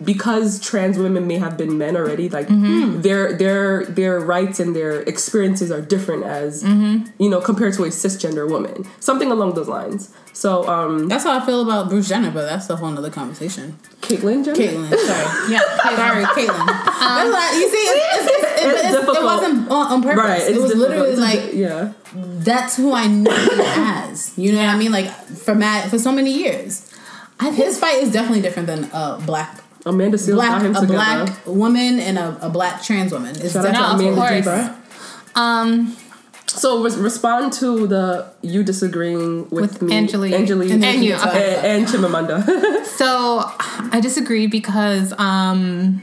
because trans women may have been men already like Mm-hmm. their their their rights and their experiences are different as Mm-hmm. you know compared to a cisgender woman something along those lines so um That's how I feel about Bruce Jenner, but that's a whole nother conversation. caitlyn jenner Caitlyn, sorry. Yeah, [LAUGHS] Sorry, Caitlyn. That's why- you see, it's, it's, it's, It's it's, it wasn't on, on purpose. right it was difficult. literally like di- yeah that's who I knew him as. You know what I mean? Like for Matt for so many years. His fight is definitely different than a black Amanda Seales got black him a together black woman and a, a black trans woman. It's Shout out to Amanda course. Um, So res- respond to the you disagreeing with, With me, Angela, And And you, and, and Chimamanda. [LAUGHS] So I disagree because um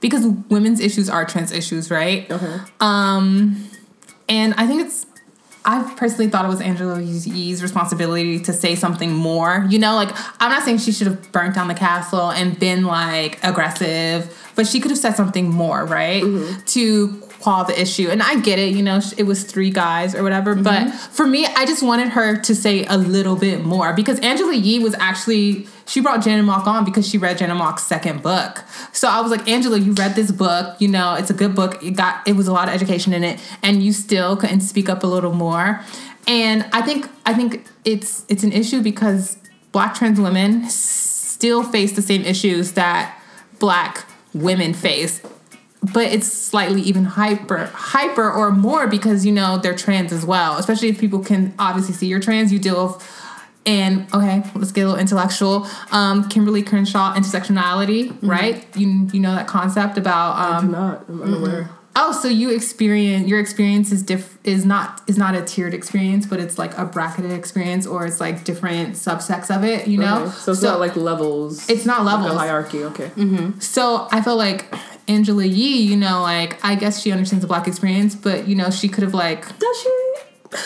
because women's issues are trans issues, right? okay. Um and I think it's I personally thought it was Angela Yee's responsibility to say something more. You know, like I'm not saying she should have burnt down the castle and been like aggressive, but she could have said something more, right? Mm-hmm. To quell the issue. And I get it, you know, it was three guys or whatever, but mm-hmm. for me, I just wanted her to say a little bit more because Angela Yee was actually she brought Janet Mock on because she read Janet Mock's second book. So I was like, Angela, you read this book, you know, it's a good book. It got it was a lot of education in it, and you still couldn't speak up a little more. And I think I think it's it's an issue because black trans women still face the same issues that black women face. But it's slightly even hyper hyper or more because you know they're trans as well. Especially if people can obviously see you're trans, you deal with and okay, let's get a little intellectual. Um, Kimberly Crenshaw, intersectionality, right? You you know that concept about um, I'm not. I'm unaware. oh, so you experience your experience is diff is not is not a tiered experience, but it's like a bracketed experience, or it's like different subsects of it. You know, Okay. So it's not like levels. It's not like levels. a hierarchy. Okay. so I feel like Angela Yee, you know, like I guess she understands the black experience, but you know, she could have like Does she?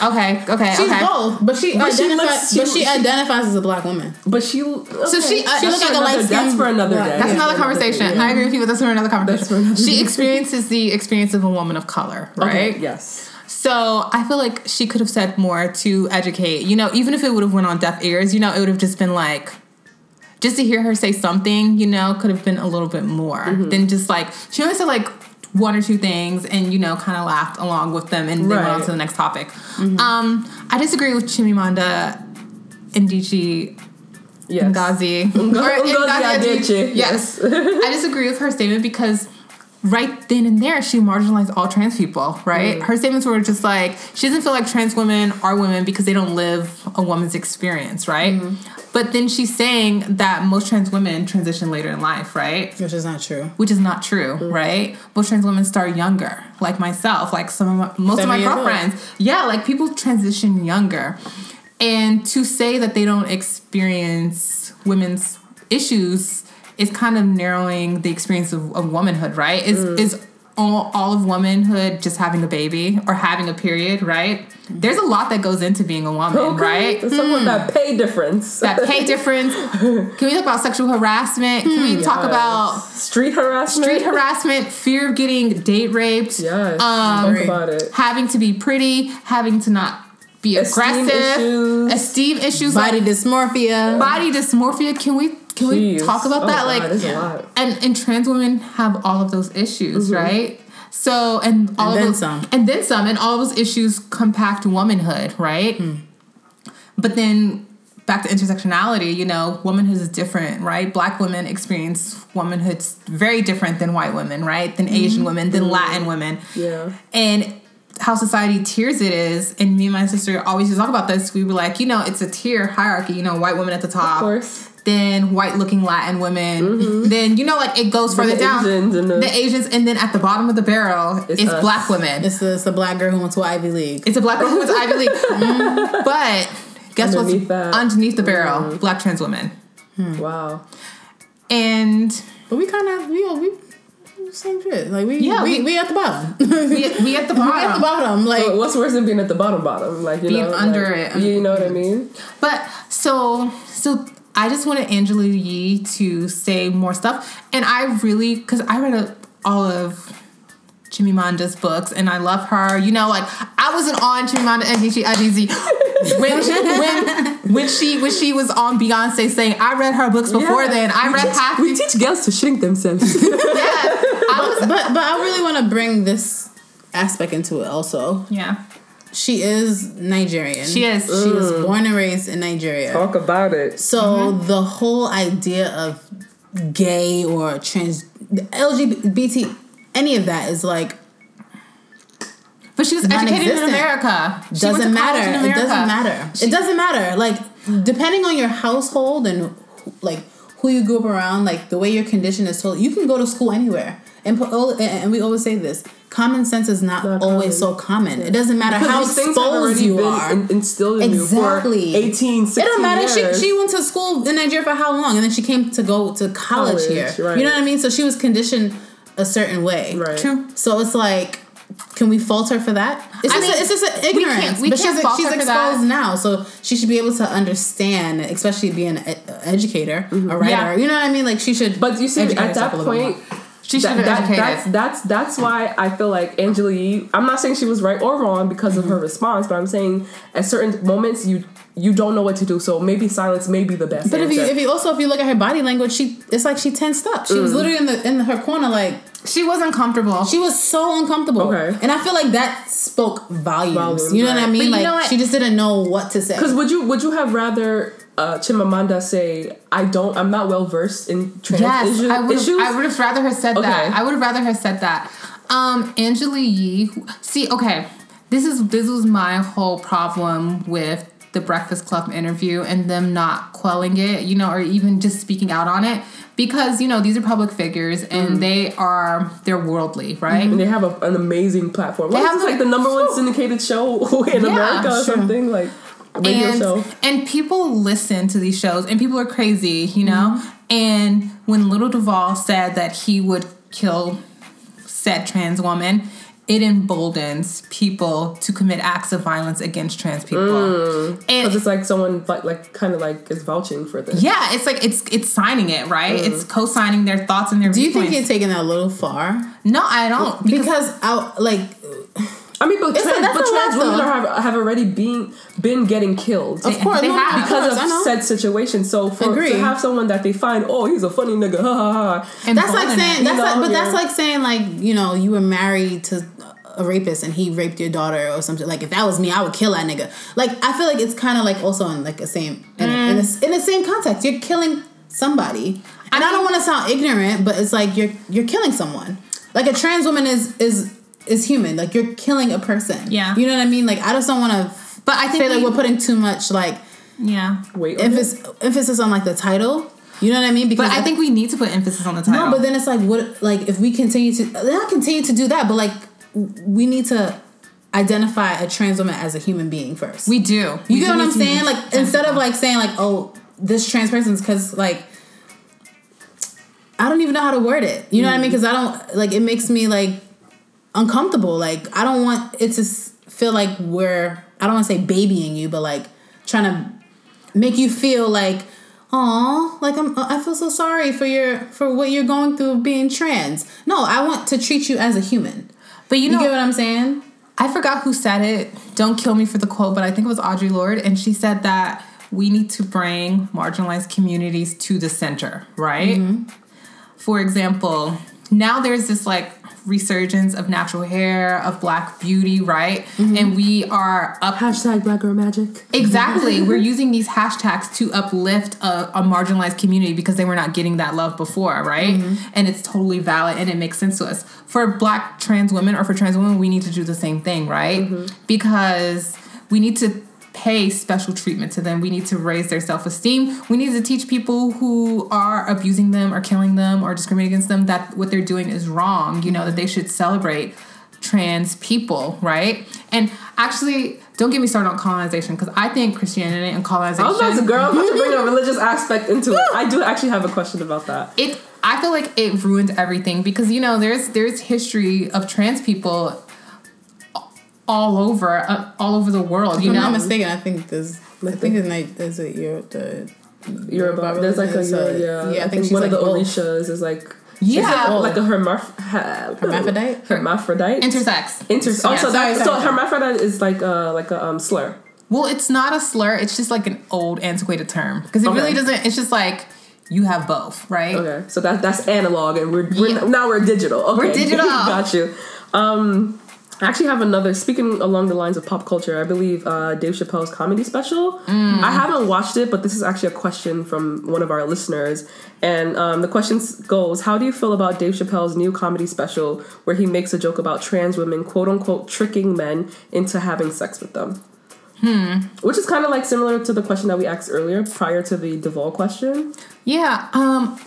Okay, okay, She's okay. both, but she But she identifies. looks- but she- she she- identifies as a black woman. But she. Okay. So she- uh, she That's look like a another- light-skinned That's for another day. That's Yeah. another conversation. Yeah. I agree with you, but that's for another conversation. for another she day. experiences the experience of a woman of color, Okay, right? Yes. So I feel like she could have said more to educate. You know, even if it would have went on deaf ears, you know, it would have just been like, just to hear her say something, you know, could have been a little bit more than just like she only said like one or two things and you know kind of laughed along with them and then went on to the next topic. Um, I disagree with Chimamanda Ndichie Yes. Ngazi. [LAUGHS] Ngo- Or Ngozi Ngozi Adichie, Yes. I disagree with her statement because right then and there she marginalized all trans people, right? Mm. Her statements were just like she doesn't feel like trans women are women because they don't live a woman's experience, right? Mm-hmm. But then she's saying that most trans women transition later in life, right? Which is not true. Which is not true, mm. right? Most trans women start younger, like myself, like some of my, most of my years old. girlfriends. Yeah, like people transition younger. And to say that they don't experience women's issues is kind of narrowing the experience of, of womanhood, right? Is is all, all of womanhood just having a baby or having a period, right? There's a lot that goes into being a woman, Okay. right? There's Someone that pay difference. That pay difference. [LAUGHS] Can we talk about sexual harassment? Can we talk about street harassment. street harassment, fear of getting date raped, Yes. um, talk about it. having to be pretty, having to not be Esteem aggressive, issues. esteem issues, Body like dysmorphia. body dysmorphia. Can we can we talk about Oh, that? Like, there's a lot. and and trans women have all of those issues, mm-hmm. right? So and all And of then those, some. and then some, and all those issues compact womanhood, right? Hmm. But then back to intersectionality, you know, womanhood is different, right? Black women experience womanhood very different than white women, right? Than mm-hmm. Asian women, than mm-hmm. Latin women. Yeah. And how society tiers it is, and me and my sister always talk about this. We were like, you know, it's a tier hierarchy. You know, white women at the top, Of course. then white-looking Latin women, mm-hmm. then you know, like it goes further the down. Asians and the- the Asians, and then at the bottom of the barrel It's is us. black women. It's the, it's the black girl who went to Ivy League. It's a black girl who went to Ivy League. [LAUGHS] Mm, but guess what's Underneath that. underneath the barrel? Mm-hmm. Black trans women. Hmm. Wow. And But we kind of we we same shit. Like we Yeah, we, we- we, at the bottom. [LAUGHS] we, we at the bottom. [LAUGHS] we at the bottom. Like But what's worse than being at the bottom bottom? Like you Being know, under like, it. You know what I mean? But so so I just wanted Angela Yee to say more stuff, and I really because I read a, all of Chimamanda's books, and I love her. You know, like I wasn't on Chimamanda Adichie Adichie when she, when when she when she was on Beyonce saying I read her books before Yeah. then. I We read teach- half. We teach girls to shrink themselves. [LAUGHS] yeah, [LAUGHS] I was. but but I really want to bring this aspect into it also. Yeah, She is Nigerian. She is. She was born and raised in Nigeria. Talk about it. So Mm-hmm. the whole idea of gay or trans LGBT any of that is like but she was educated in America. She doesn't college matter. in It doesn't matter. She- it doesn't matter. Like depending on your household and like who you grew up around, like the way your condition is told, you can go to school anywhere. And and and we always say this: common sense is not, Not always common. so common. It doesn't matter Because how these exposed you been are. in- instilled in Exactly. you for 18, 16 It don't matter. years. She she went to school in Nigeria for how long, and then she came to go to college, College, here. right. You know what I mean? So she was conditioned a certain way. Right. True. So it's like, can we fault her for that? It's I just, mean, a, it's just an we ignorance. can't- we but can't she's, fault she's her for exposed that. now, so she should be able to understand, especially being an ed- educator, a writer. Yeah. You know what I mean? Like she should. Mm-hmm. But you see, at herself that a little point, more. She should have that, educated. that's that's that's why I feel like Angela Yee. I'm not saying she was right or wrong because of her response, but I'm saying at certain moments you you don't know what to do. So maybe silence may be the best. But if you if you also if you look at her body language, she it's like she tensed up. She was Mm. literally in the in her corner like she was uncomfortable. She was so uncomfortable. Okay. And I feel like that spoke volumes. Volumes, you know what I mean? But you like know what? she just didn't know what to say. Because would you would you have rather uh, Chimamanda say I don't I'm not well versed in trans Yes, issue- I would. issues? I would have rather her said Okay. that. I would have rather her said that. Um, Angela Yee. See, okay, this is this was my whole problem with the Breakfast Club interview and them not quelling it, you know, or even just speaking out on it because you know these are public figures and Mm-hmm. they are they're worldly, right? and they have a, an amazing platform. They Like, have like like- the number one syndicated show [LAUGHS] in Yeah, America or sure. something like a radio and, show. and people listen to these shows and people are crazy you know Mm-hmm. and when Lil Duval said that he would kill said trans woman it emboldens people to commit acts of violence against trans people. Because And it's like someone like, like kind of like is vouching for this. yeah, it's like it's it's signing it, right? It's co-signing their thoughts and their Do you think viewpoints. you're taking that a little far? No, I don't. Because I like I mean, but It's trans, that's but trans women are, have, have already been been getting killed. of course they no, have. of because course, of said situation. So for Agree. to have someone that they find, oh, he's a funny nigga, ha ha ha. And That's like saying that's You like, know, but that's like saying like you know you were married to a rapist and he raped your daughter or something. Like if that was me, I would kill that nigga. Like I feel like it's kind of like also in like the same in, a, in, a, in the same context. You're killing somebody, and I, don't want to sound ignorant, but it's like you're you're killing someone. Like a trans woman is is is human. Like you're killing a person. Yeah. you know what I mean. Like I just don't want to. But I think say like we- we're putting too much like yeah. Wait, on it? emphasis emphasis on like the title. You know what I mean? Because But I think we need to put emphasis on the title. no, but then it's like what like if we continue to not continue to do that, but like we need to identify a trans woman as a human being first. we do. you We get do what I'm saying? Like emphasis. instead of like saying like oh this trans person's because like I don't even know how to word it. You know what I mean? Mm. Because I don't like it makes me like uncomfortable. Like I don't want it to feel like we're I don't want to say babying you, but like trying to make you feel like oh like I'm I feel so sorry for your for what you're going through being trans. No, I want to treat you as a human. but you You know, get what I'm saying? I forgot who said it. Don't kill me for the quote, but I think it was Audre Lorde, and she said that we need to bring marginalized communities to the center, right? Mm-hmm. For example, now there's this like resurgence of natural hair, of black beauty, right? Mm-hmm. And we are up hashtag Black Girl Magic. Exactly. [LAUGHS] We're using these hashtags to uplift a, a marginalized community because they were not getting that love before, right? Mm-hmm. And it's totally valid and it makes sense to us. For black trans women or for trans women, we need to do the same thing, right? Mm-hmm. Because we need to pay special treatment to them. We need to raise their self esteem. We need to teach people who are abusing them or killing them or discriminating against them that what they're doing is wrong, you know, that they should celebrate trans people, right? And actually, don't get me started on colonization because I think Christianity and colonization. I was about to, girl, about to bring a religious aspect into it. [LAUGHS] I do actually have a question about that. it I feel like it ruined everything because you know there's there's history of trans people all over uh, all over the world. You if I'm not mistaken, I think there's I think there's like there's a Euro the Yoruba, there's like a religion, so- yeah, yeah. I think she's one like of the both. Orishas is like Yeah. she's like a hermaph- ha- Hermaphrodite? hermaphrodite intersex. Intersex. So, oh, yeah, so, sorry, that, so hermaphrodite is like a like a um, slur. well, it's not a slur. It's just like an old antiquated term because it Okay. really doesn't. It's just like you have both, right? Okay, so that that's analog, and we're, we're Yeah. now we're digital. Okay. We're [LAUGHS] digital. Got you. Um, I actually have another. Speaking along the lines of pop culture, I believe uh, Dave Chappelle's comedy special. Mm. I haven't watched it, but this is actually a question from one of our listeners, and um, the question goes: How do you feel about Dave Chappelle's new comedy special, where he makes a joke about trans women, quote unquote, tricking men into having sex with them? Hmm. Which is kind of like similar to the question that we asked earlier, prior to the Duval question. Yeah. Um,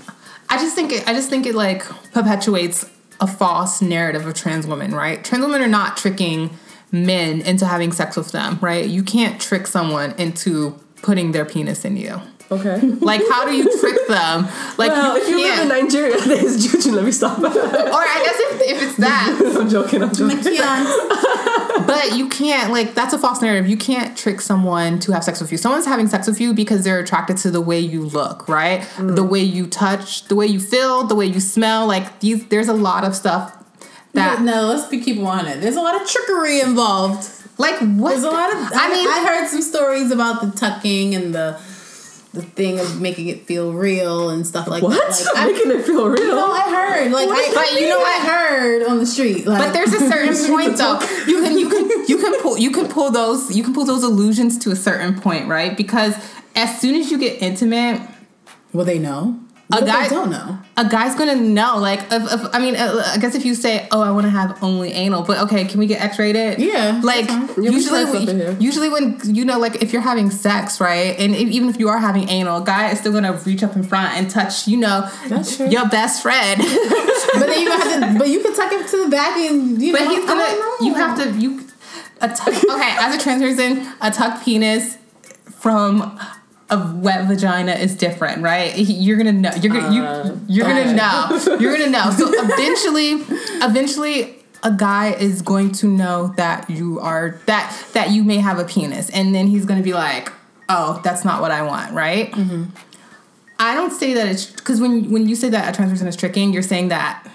I just think it, I just think it like perpetuates a false narrative of trans women, right? Trans women are not tricking men into having sex with them, right? You can't trick someone into putting their penis in you. Okay. Like, how do you trick them? Like, Well, you if you live in. Nigeria, [LAUGHS] there's juju. Let me stop. Or I guess if, if it's that, [LAUGHS] I'm joking. I'm joking. But you can't like that's a false narrative. You can't trick someone to have sex with you. Someone's having sex with you because they're attracted to the way you look, right? Mm. The way you touch, the way you feel, the way you smell. Like these, there's a lot of stuff that no, let's be keep on it. There's a lot of trickery involved. like what? There's a lot of. I, I mean, I heard some stories about the tucking and the the thing of making it feel real and stuff like What? that. Like, I, Making it feel real. no, I heard. Like, I, but you know. I heard on the street. Like, But there's a [LAUGHS] certain point though. You can you can you can pull you can pull those you can pull those illusions to a certain point, right? Because as soon as you get intimate, Well, they know. A guy- don't know. a guy's gonna know. Like, if, if, I mean, uh, I guess if you say, "Oh, I want to have only anal," but okay, can we get X-rated? Yeah, Like usually, try usually when you know, like if you're having sex, right, and if, even if you are having anal, a guy is still gonna reach up in front and touch, you know, your best friend. [LAUGHS] But then you have to. But you can tuck him to the back and you but know. he's gonna. You have to. You a tuck, okay. As a trans person, a tuck penis from a wet vagina is different, right? You're gonna know. You're gonna Uh, you, you're gonna know. You're gonna know. So [LAUGHS] eventually, eventually, a guy is going to know that you are that that you may have a penis, and then he's to be like, "Oh, that's not what I want," right? I don't say that it's because when when you say that a trans person is tricking, you're saying that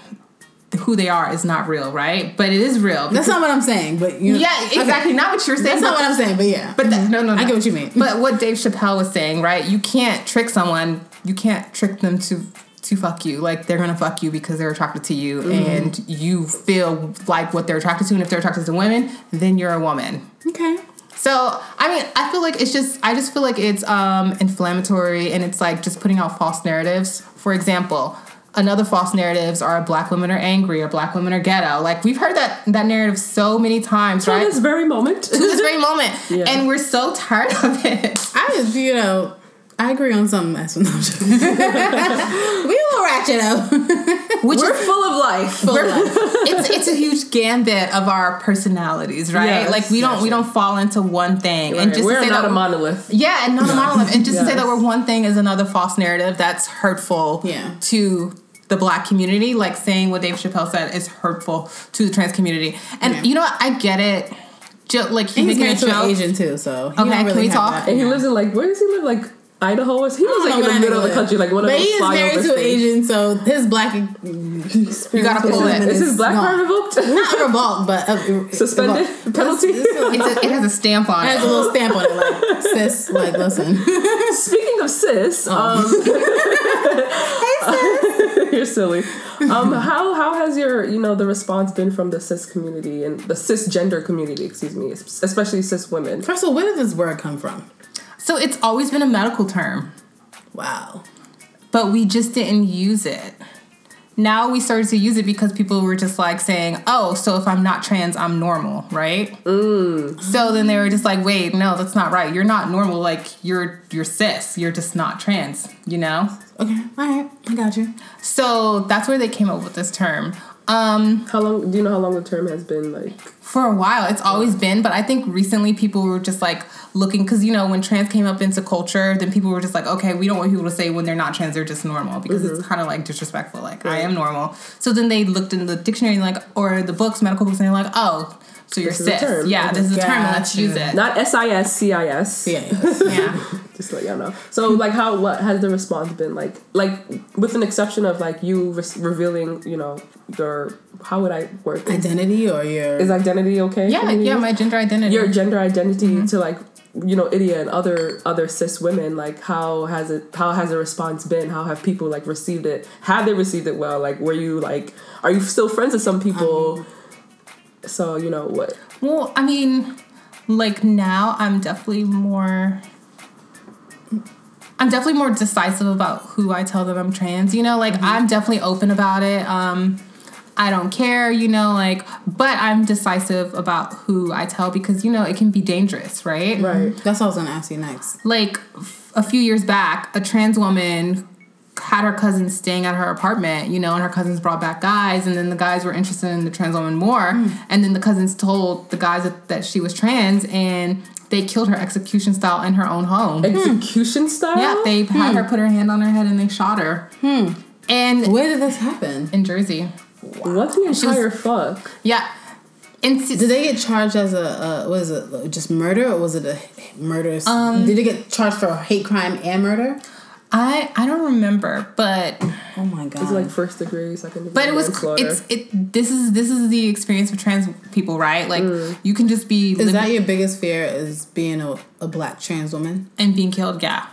who they are is not real, right? But it is real. That's not what I'm saying, but you know, yeah, exactly. Not what you're saying. That's not what I'm saying, but yeah. But that, no, no, no, I get what you mean. But what Dave Chappelle was saying, right? You can't trick someone. You can't trick them to to fuck you. Like they're gonna fuck you because they're attracted to you, Mm-hmm. and you feel like what they're attracted to. And if they're attracted to women, then you're a woman. okay. So I mean, I feel like it's just I just feel like it's um inflammatory and it's like just putting out false narratives. For example, another false narratives are black women are angry or black women are ghetto. Like we've heard that that narrative so many times, At right? this very moment. to this very moment, [LAUGHS] Yeah. and we're so tired of it. I just, you know, I agree on some aspects. [LAUGHS] No, I'm joking. [LAUGHS] we will ratchet up. Which We're is full of life. it's it's a huge gambit of our personalities, right? Yes, like we don't we don't fall into one thing, and just We're to say not that a monolith. Yeah, and not a monolith. And just to say that we're one thing is another false narrative that's hurtful Yeah. to the black community. Like saying what Dave Chappelle said is hurtful to the trans community. And Yeah. you know what? I get it. Just like he's he's making a married to an Asian too, so he Okay, don't can we talk? that. And he lives in like where does he live? Like Idaho? Or He I don't lives like in the middle of the country, like one of but those he is married to an. Asian, so his black. You gotta pull it. Is his black card revoked? Not [LAUGHS] revoked, but uh, Suspended? revoked. [LAUGHS] Penalty? It's- it's- It's a, it has a stamp on It It has a little stamp on it, like sis, like listen. [LAUGHS] Speaking of cis, um, [LAUGHS] you're silly. Um, how how has your you know the response been from the cis community and the cisgender community? Excuse me, especially cis women. First of all, where did this word come from? So it's always been a medical term, Wow. but we just didn't use it. Now we started to use it because people were just like saying, "Oh, so if I'm not trans, I'm normal, right?" So then they were just like, "Wait, no, that's not right. You're not normal. Like you're you're cis. You're just not trans." You know. Okay, all right, I got you. So that's where they came up with this term. Um, How long do you know how long the term has been like? for a while, it's always been, but I think recently people were just like looking because you know when trans came up into culture, then people were just like, okay, we don't want people to say when they're not trans, they're just normal because it's kind of like disrespectful. Like I am normal. So then they looked in the dictionary and like or the books, medical books, and they're like, oh, so you're This is cis. term. Yeah, this is a term. Let's use it. Not S I S C I S. Yeah, yeah. [LAUGHS] yeah. Just to let y'all know. So like, how what has the response been like? Like with an exception of like you re- revealing, you know, your how would I work identity or your Is identity okay? Yeah, for you? yeah, my gender identity. your gender identity mm-hmm. to like you know Idia and other other cis women like how has it how has the response been how have people like received it have they received it well like were you like are you still friends with some people so you know what Well, I mean, like now I'm definitely more I'm definitely more decisive about who I tell them I'm trans. You know, like I'm definitely open about it. Um I don't care, you know, like but I'm decisive about who I tell because you know, it can be dangerous, right? right That's what I was gonna ask you next. like f- a few years back, a trans woman had her cousins staying at her apartment, you know, and her cousins brought back guys, and then the guys were interested in the trans woman more, and then the cousins told the guys that, that she was trans, and they killed her execution style in her own home. execution style yeah, they had her put her hand on her head and they shot her. And Where did this happen? in Jersey, what the entire fuck yeah. And Did they get charged as a uh, what is it? Just murder or was it a murder? Um, did they get charged for hate crime and murder? I I don't remember, but Oh my god! it's like first degree second degree but it was manslaughter. it's it this is this is the experience of trans people right like mm. you can just be is living that your biggest fear? Is being a, a black trans woman? and being killed yeah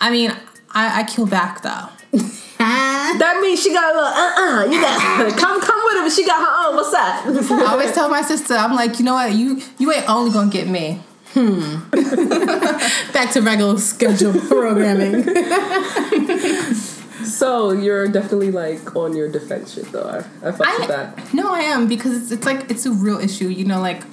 i mean i i kill back though [LAUGHS] that means she got a little uh-uh you got [LAUGHS] come come with her but she got her own what's up i always tell my sister i'm like you know what you you ain't only gonna get me Hmm. [LAUGHS] Back to regular schedule programming. [LAUGHS] so you're definitely like on your defense shit though. I, I fuck with that. No i am because it's, it's like it's a real issue you know like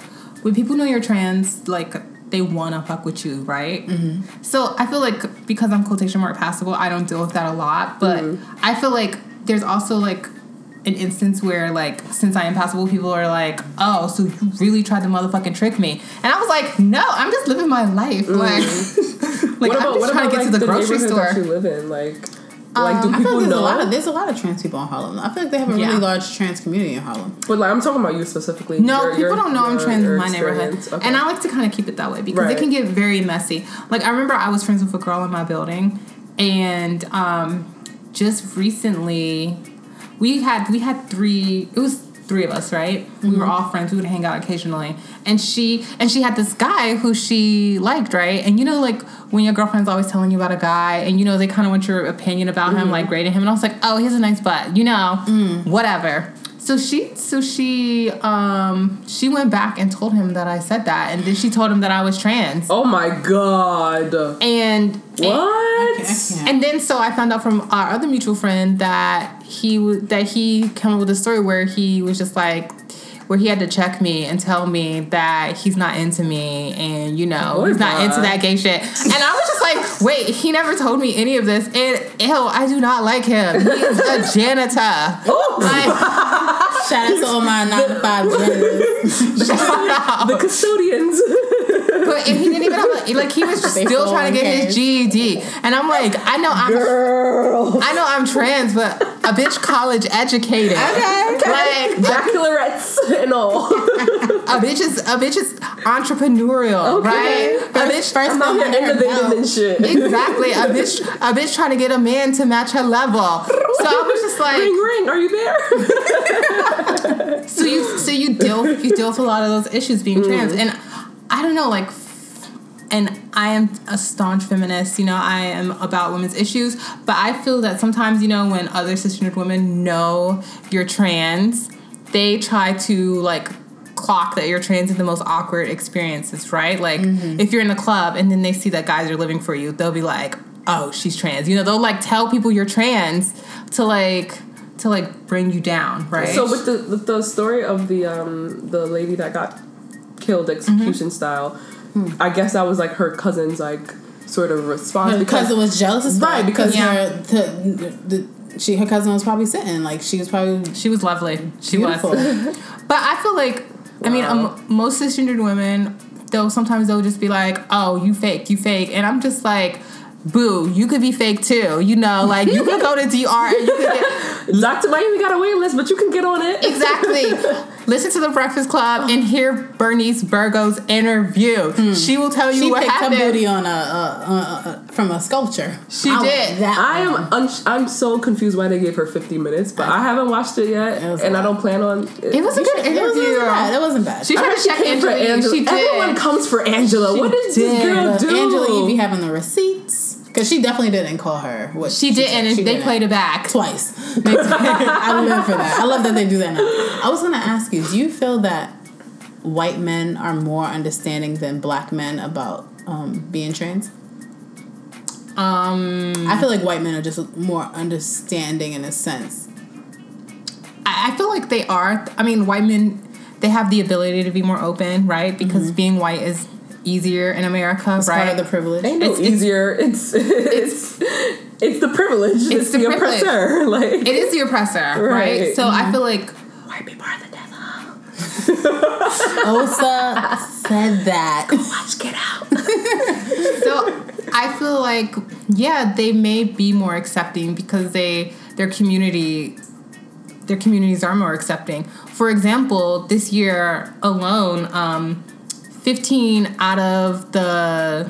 when people know you're trans like they wanna fuck with you right? Mm-hmm. So i feel like because i'm quotation mark passable i don't deal with that a lot but mm-hmm. i feel like there's also like an instance where like since I am passable, people are like, "Oh, so you really tried to motherfucking trick me?" And I was like, "No, I'm just living my life. Like, [LAUGHS] like what I'm about just what trying about to get like to the, the grocery store." that you live in like Like, do I feel people like there's know? a lot of there's a lot of trans people in Harlem. I feel like they have a Yeah. really large trans community in Harlem. but like, I'm talking about you specifically. No, Your- people your- don't know I'm trans in my neighborhood. Okay. And I like to kind of keep it that way because Right. it can get very messy. Like I remember I was friends with a girl in my building and um just recently we had we had three it was three of us, right? We Mm-hmm. were all friends. We would hang out occasionally. And she and she had this guy who she liked, right? And you know like when your girlfriend's always telling you about a guy and you know they kind of want your opinion about him, Mm-hmm. like grading him and I was like, "Oh, he's a nice butt." You know, Mm. whatever. So she so she um she went back and told him that I said that and then she told him that I was trans. oh my god. And What? I can't. and then so I found out from our other mutual friend that he w- that he came up with a story where he was just like where he had to check me and tell me that he's not into me and you know Oh he's not my. into that gay shit. And I was just like, wait, he never told me any of this. And ew, I do not like him. He's a [LAUGHS] janitor. Like, Shout out to all my nine to five janitors. the custodians. But and he didn't even have like, like he was just still trying to get his GED. And I'm like, I know I'm Girl. I know I'm trans, but a bitch college educated. Okay, Like Baccalarettes and all. a bitch is a bitch is entrepreneurial, Okay. right? A bitch first I'm out thing here her innovating and shit. Exactly. A bitch a bitch trying to get a man to match her level. So I was just like ring ring, are you there? so you so you deal you deal with a lot of those issues being trans mm. and i don't know like and i am a staunch feminist you know i am about women's issues but i feel that sometimes you know when other cisgendered women know you're trans they try to like clock that you're trans in the most awkward experiences right? Like if you're in a club and then they see that guys are living for you they'll be like oh she's trans. You know they'll like tell people you're trans to like to like bring you down right? So with the with the story of the um the lady that got killed execution style, I guess that was like her cousin's like sort of response Her because cousin was jealous as Right, because- Yeah. her the, the she her cousin was probably sitting like she was probably She was lovely. She beautiful. was. [LAUGHS] But I feel like, I mean, um, most cisgendered women, they'll sometimes they'll just be like, "Oh, you fake, you fake," and I'm just like, "Boo, you could be fake too." You know, like you could go to DR and you could get [LAUGHS] Dr. Miami got a wait list, but you can get on it. exactly. [LAUGHS] Listen to the Breakfast Club and hear Bernice Burgos' interview. Hmm. She will tell you she what picked happened. her booty on a, a, a, a from a sculpture. She I did. That I one. am un- I'm so confused why they gave her 50 minutes, but I haven't watched it yet, It and a I lot. don't plan on. It was a good It, was, interview. not bad. It wasn't bad. She tried to check came for Angela. Angela. She did. Everyone comes for Angela. She what does did. this girl do? Angela, you be having the receipts because she definitely didn't call her. What She didn't, and she they didn't. played it back. twice. [LAUGHS] I live for that. I love that they do that now. I was gonna ask you, do you feel that white men are more understanding than black men about um, being trans? Um, I feel like white men are just more understanding in a sense. I I feel like they are. I mean, white men they have the ability to be more open, right? Because being white is easier in America, It's right? part of the privilege. Ain't no It's- it's- easier. It's [LAUGHS] it's it's the privilege. It's, the the, privilege. oppressor. [LAUGHS] Like it is the oppressor, right? Right. So I feel like white people are the devil. [LAUGHS] Osa said that. Go Watch Get Out. so I feel like yeah, they may be more accepting because they their community their communities are more accepting. For example, this year alone, um, 15 out of the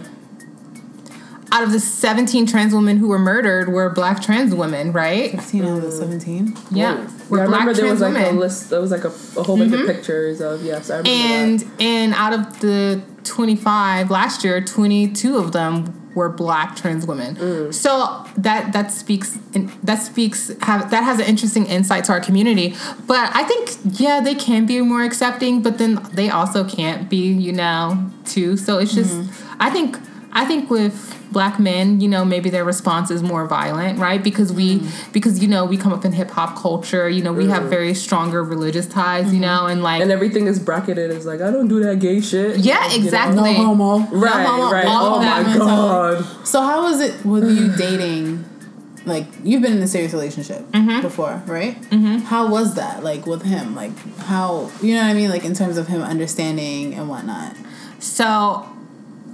out of the 17 trans women who were murdered were black trans women, right? 15 out of 17. Yeah. Yeah, Were I black remember there was like women. a list. There was like a, a whole bunch of mm-hmm. pictures of yes. I remember and that. and out of the 25 last year 22 of them were black trans women Mm. so that that speaks that speaks have that has an interesting insight to our community but i think yeah they can be more accepting but then they also can't be you know too so it's just Mm-hmm. i think i think with black men you know maybe their response is more violent right because we Mm-hmm. because you know we come up in hip-hop culture you know we have very stronger religious ties you know and like Mm-hmm. and everything is bracketed as like I don't do that gay shit. Yeah, You know? exactly. No homo. Right, no homo. right. All Oh of that my mentality. god. So how was it with you [SIGHS] dating? Like you've been in a serious relationship Mm-hmm. before, right? Mm-hmm. How was that? Like with him? Like how you know what I mean? Like in terms of him understanding and whatnot. So,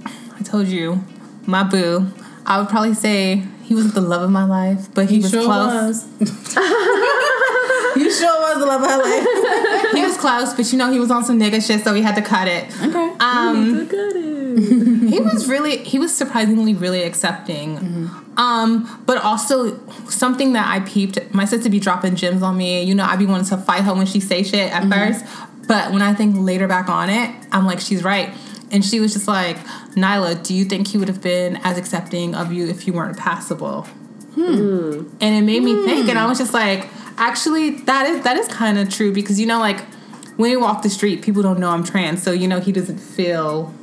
I told you, my boo. I would probably say he was the love of my life, but he, He was sure close. was. [LAUGHS] you sure was the love of her life. He was close, but you know he was on some nigga shit, so we had to cut it. Okay. Um, at it. [LAUGHS] he was really he was surprisingly really accepting um but also something that i peeped my sister be dropping gems on me you know i be wanting to fight her when she say shit at first but when i think later back on it i'm like she's right and she was just like nyla do you think he would have been as accepting of you if you weren't passable hmm. and it made me hmm. think and i was just like actually that is that is kind of true because you know like when you walk the street people don't know i'm trans so you know he doesn't feel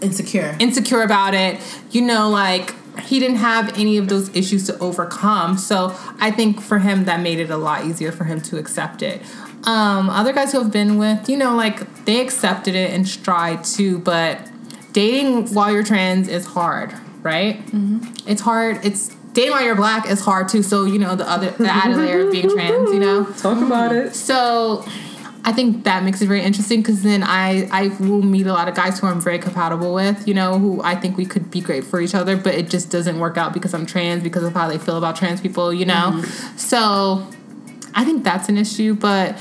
Insecure. insecure about it. You know, like he didn't have any of those issues to overcome. So I think for him that made it a lot easier for him to accept it. Um, other guys who have been with, you know, like they accepted it and stride too, but dating while you're trans is hard, right? It's hard. It's dating while you're black is hard too. So you know the other the added layer of being trans, you know. [LAUGHS] Talk about it. So I think that makes it very interesting because then I I will meet a lot of guys who I'm very compatible with, you know, who I think we could be great for each other, but it just doesn't work out because I'm trans because of how they feel about trans people, you know. So I think that's an issue, but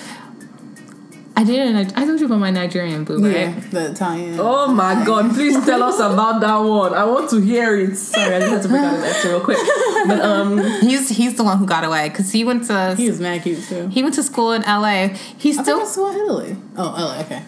I didn't. I told you about my Nigerian boo, right? Yeah, the Italian. Oh my god, please tell us about that one. I want to hear it. Sorry, I just had to break out an extra real quick. But um He's he's the one who got away because he went to He he, was mad cute too. He went to school in L.A. He I still. thought I saw Italy. Oh, LA. Okay.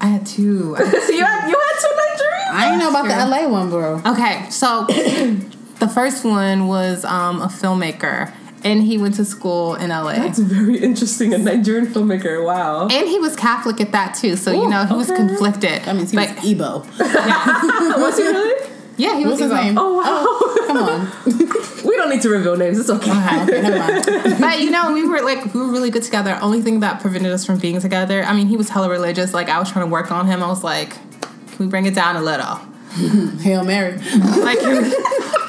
I had two. I [LAUGHS] had you had you had two Nigerians? I didn't know about the LA one, bro. Okay, so [COUGHS] the first one was um, a filmmaker, and he went to school in LA. That's very interesting. A Nigerian filmmaker. Wow. and he was Catholic at that too, so you know he was conflicted. That means he But- was Igbo. [LAUGHS] Was he really? yeah, he was. What's his name? Oh wow. Oh, come on. [LAUGHS] we don't need to reveal names. It's okay. Okay, okay, never mind. [LAUGHS] But you know, we were like we were really good together. Only thing that prevented us from being together. I mean, he was hella religious. Like I was trying to work on him. I was like, can we bring it down a little? [LAUGHS] Hail Mary. [LAUGHS] Like,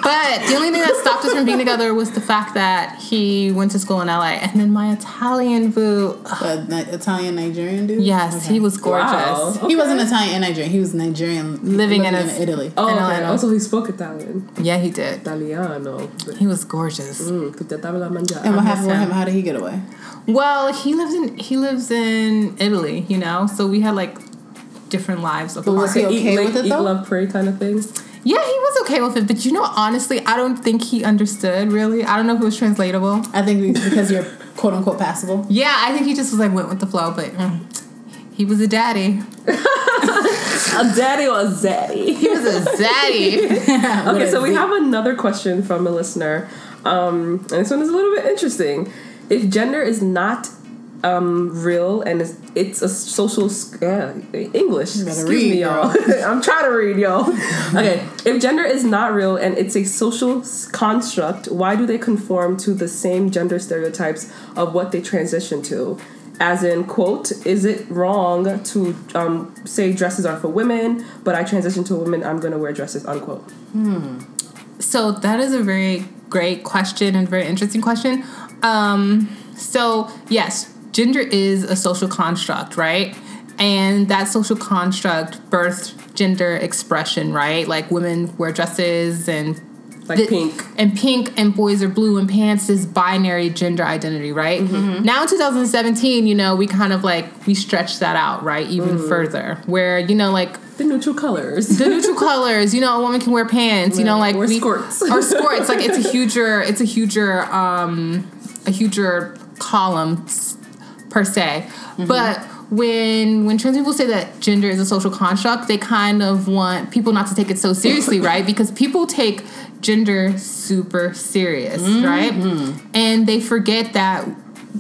but the only thing that stopped us from being together was the fact that he went to school in LA, and then my Italian boo. The Ni- Italian Nigerian dude? Yes, Okay. he was gorgeous. Wow. He wasn't Italian and Nigerian. He was Nigerian Living in a- Italy. Oh, In okay. Atlanta. Also, he spoke Italian. Yeah, he did. Italiano. He was gorgeous. Mm, tutta tavola mangiare. And what happened with him. him? How did he get away? Well, he lives in he lives in Italy, you know, so we had like different lives apart. was he okay eat, like, with it, eat, love, pray kind of thing. yeah, he was okay with it, but you know, honestly, I don't think he understood really. I don't know if it was translatable. I think it's because you're quote unquote passable. [LAUGHS] Yeah, I think he just was like went with the flow, but mm, he was a daddy. [LAUGHS] A daddy or a zaddy? [LAUGHS] He was a zaddy. Okay, so we Z. have another question from a listener. Um, and this one is a little bit interesting. If gender is not um, real and it's, it's a social uh, English, excuse read, me, y'all. [LAUGHS] I'm trying to read, y'all. [LAUGHS] Okay, if gender is not real and it's a social construct, why do they conform to the same gender stereotypes of what they transition to? As in, quote, is it wrong to um, say dresses are for women, but I transition to a woman, I'm gonna wear dresses, unquote? Hmm. So that is a very great question and very interesting question. Um, so yes, gender is a social construct, right? And that social construct birthed gender expression, right? Like women wear dresses and Like the- pink. and pink and boys are blue and pants is binary gender identity, right? Mm-hmm. Mm-hmm. Now in 2017, you know, we kind of like we stretch that out, right, even mm-hmm. further, where you know, like The neutral colors. the neutral colors. You know, a woman can wear pants. You know, like Or we- skirts. or skirts. Like it's a [LAUGHS] huger, it's a huger, um, a huger column per se. Mm-hmm. But when when trans people say that gender is a social construct, they kind of want people not to take it so seriously, [LAUGHS] right? Because people take gender super serious, mm-hmm. right? And they forget that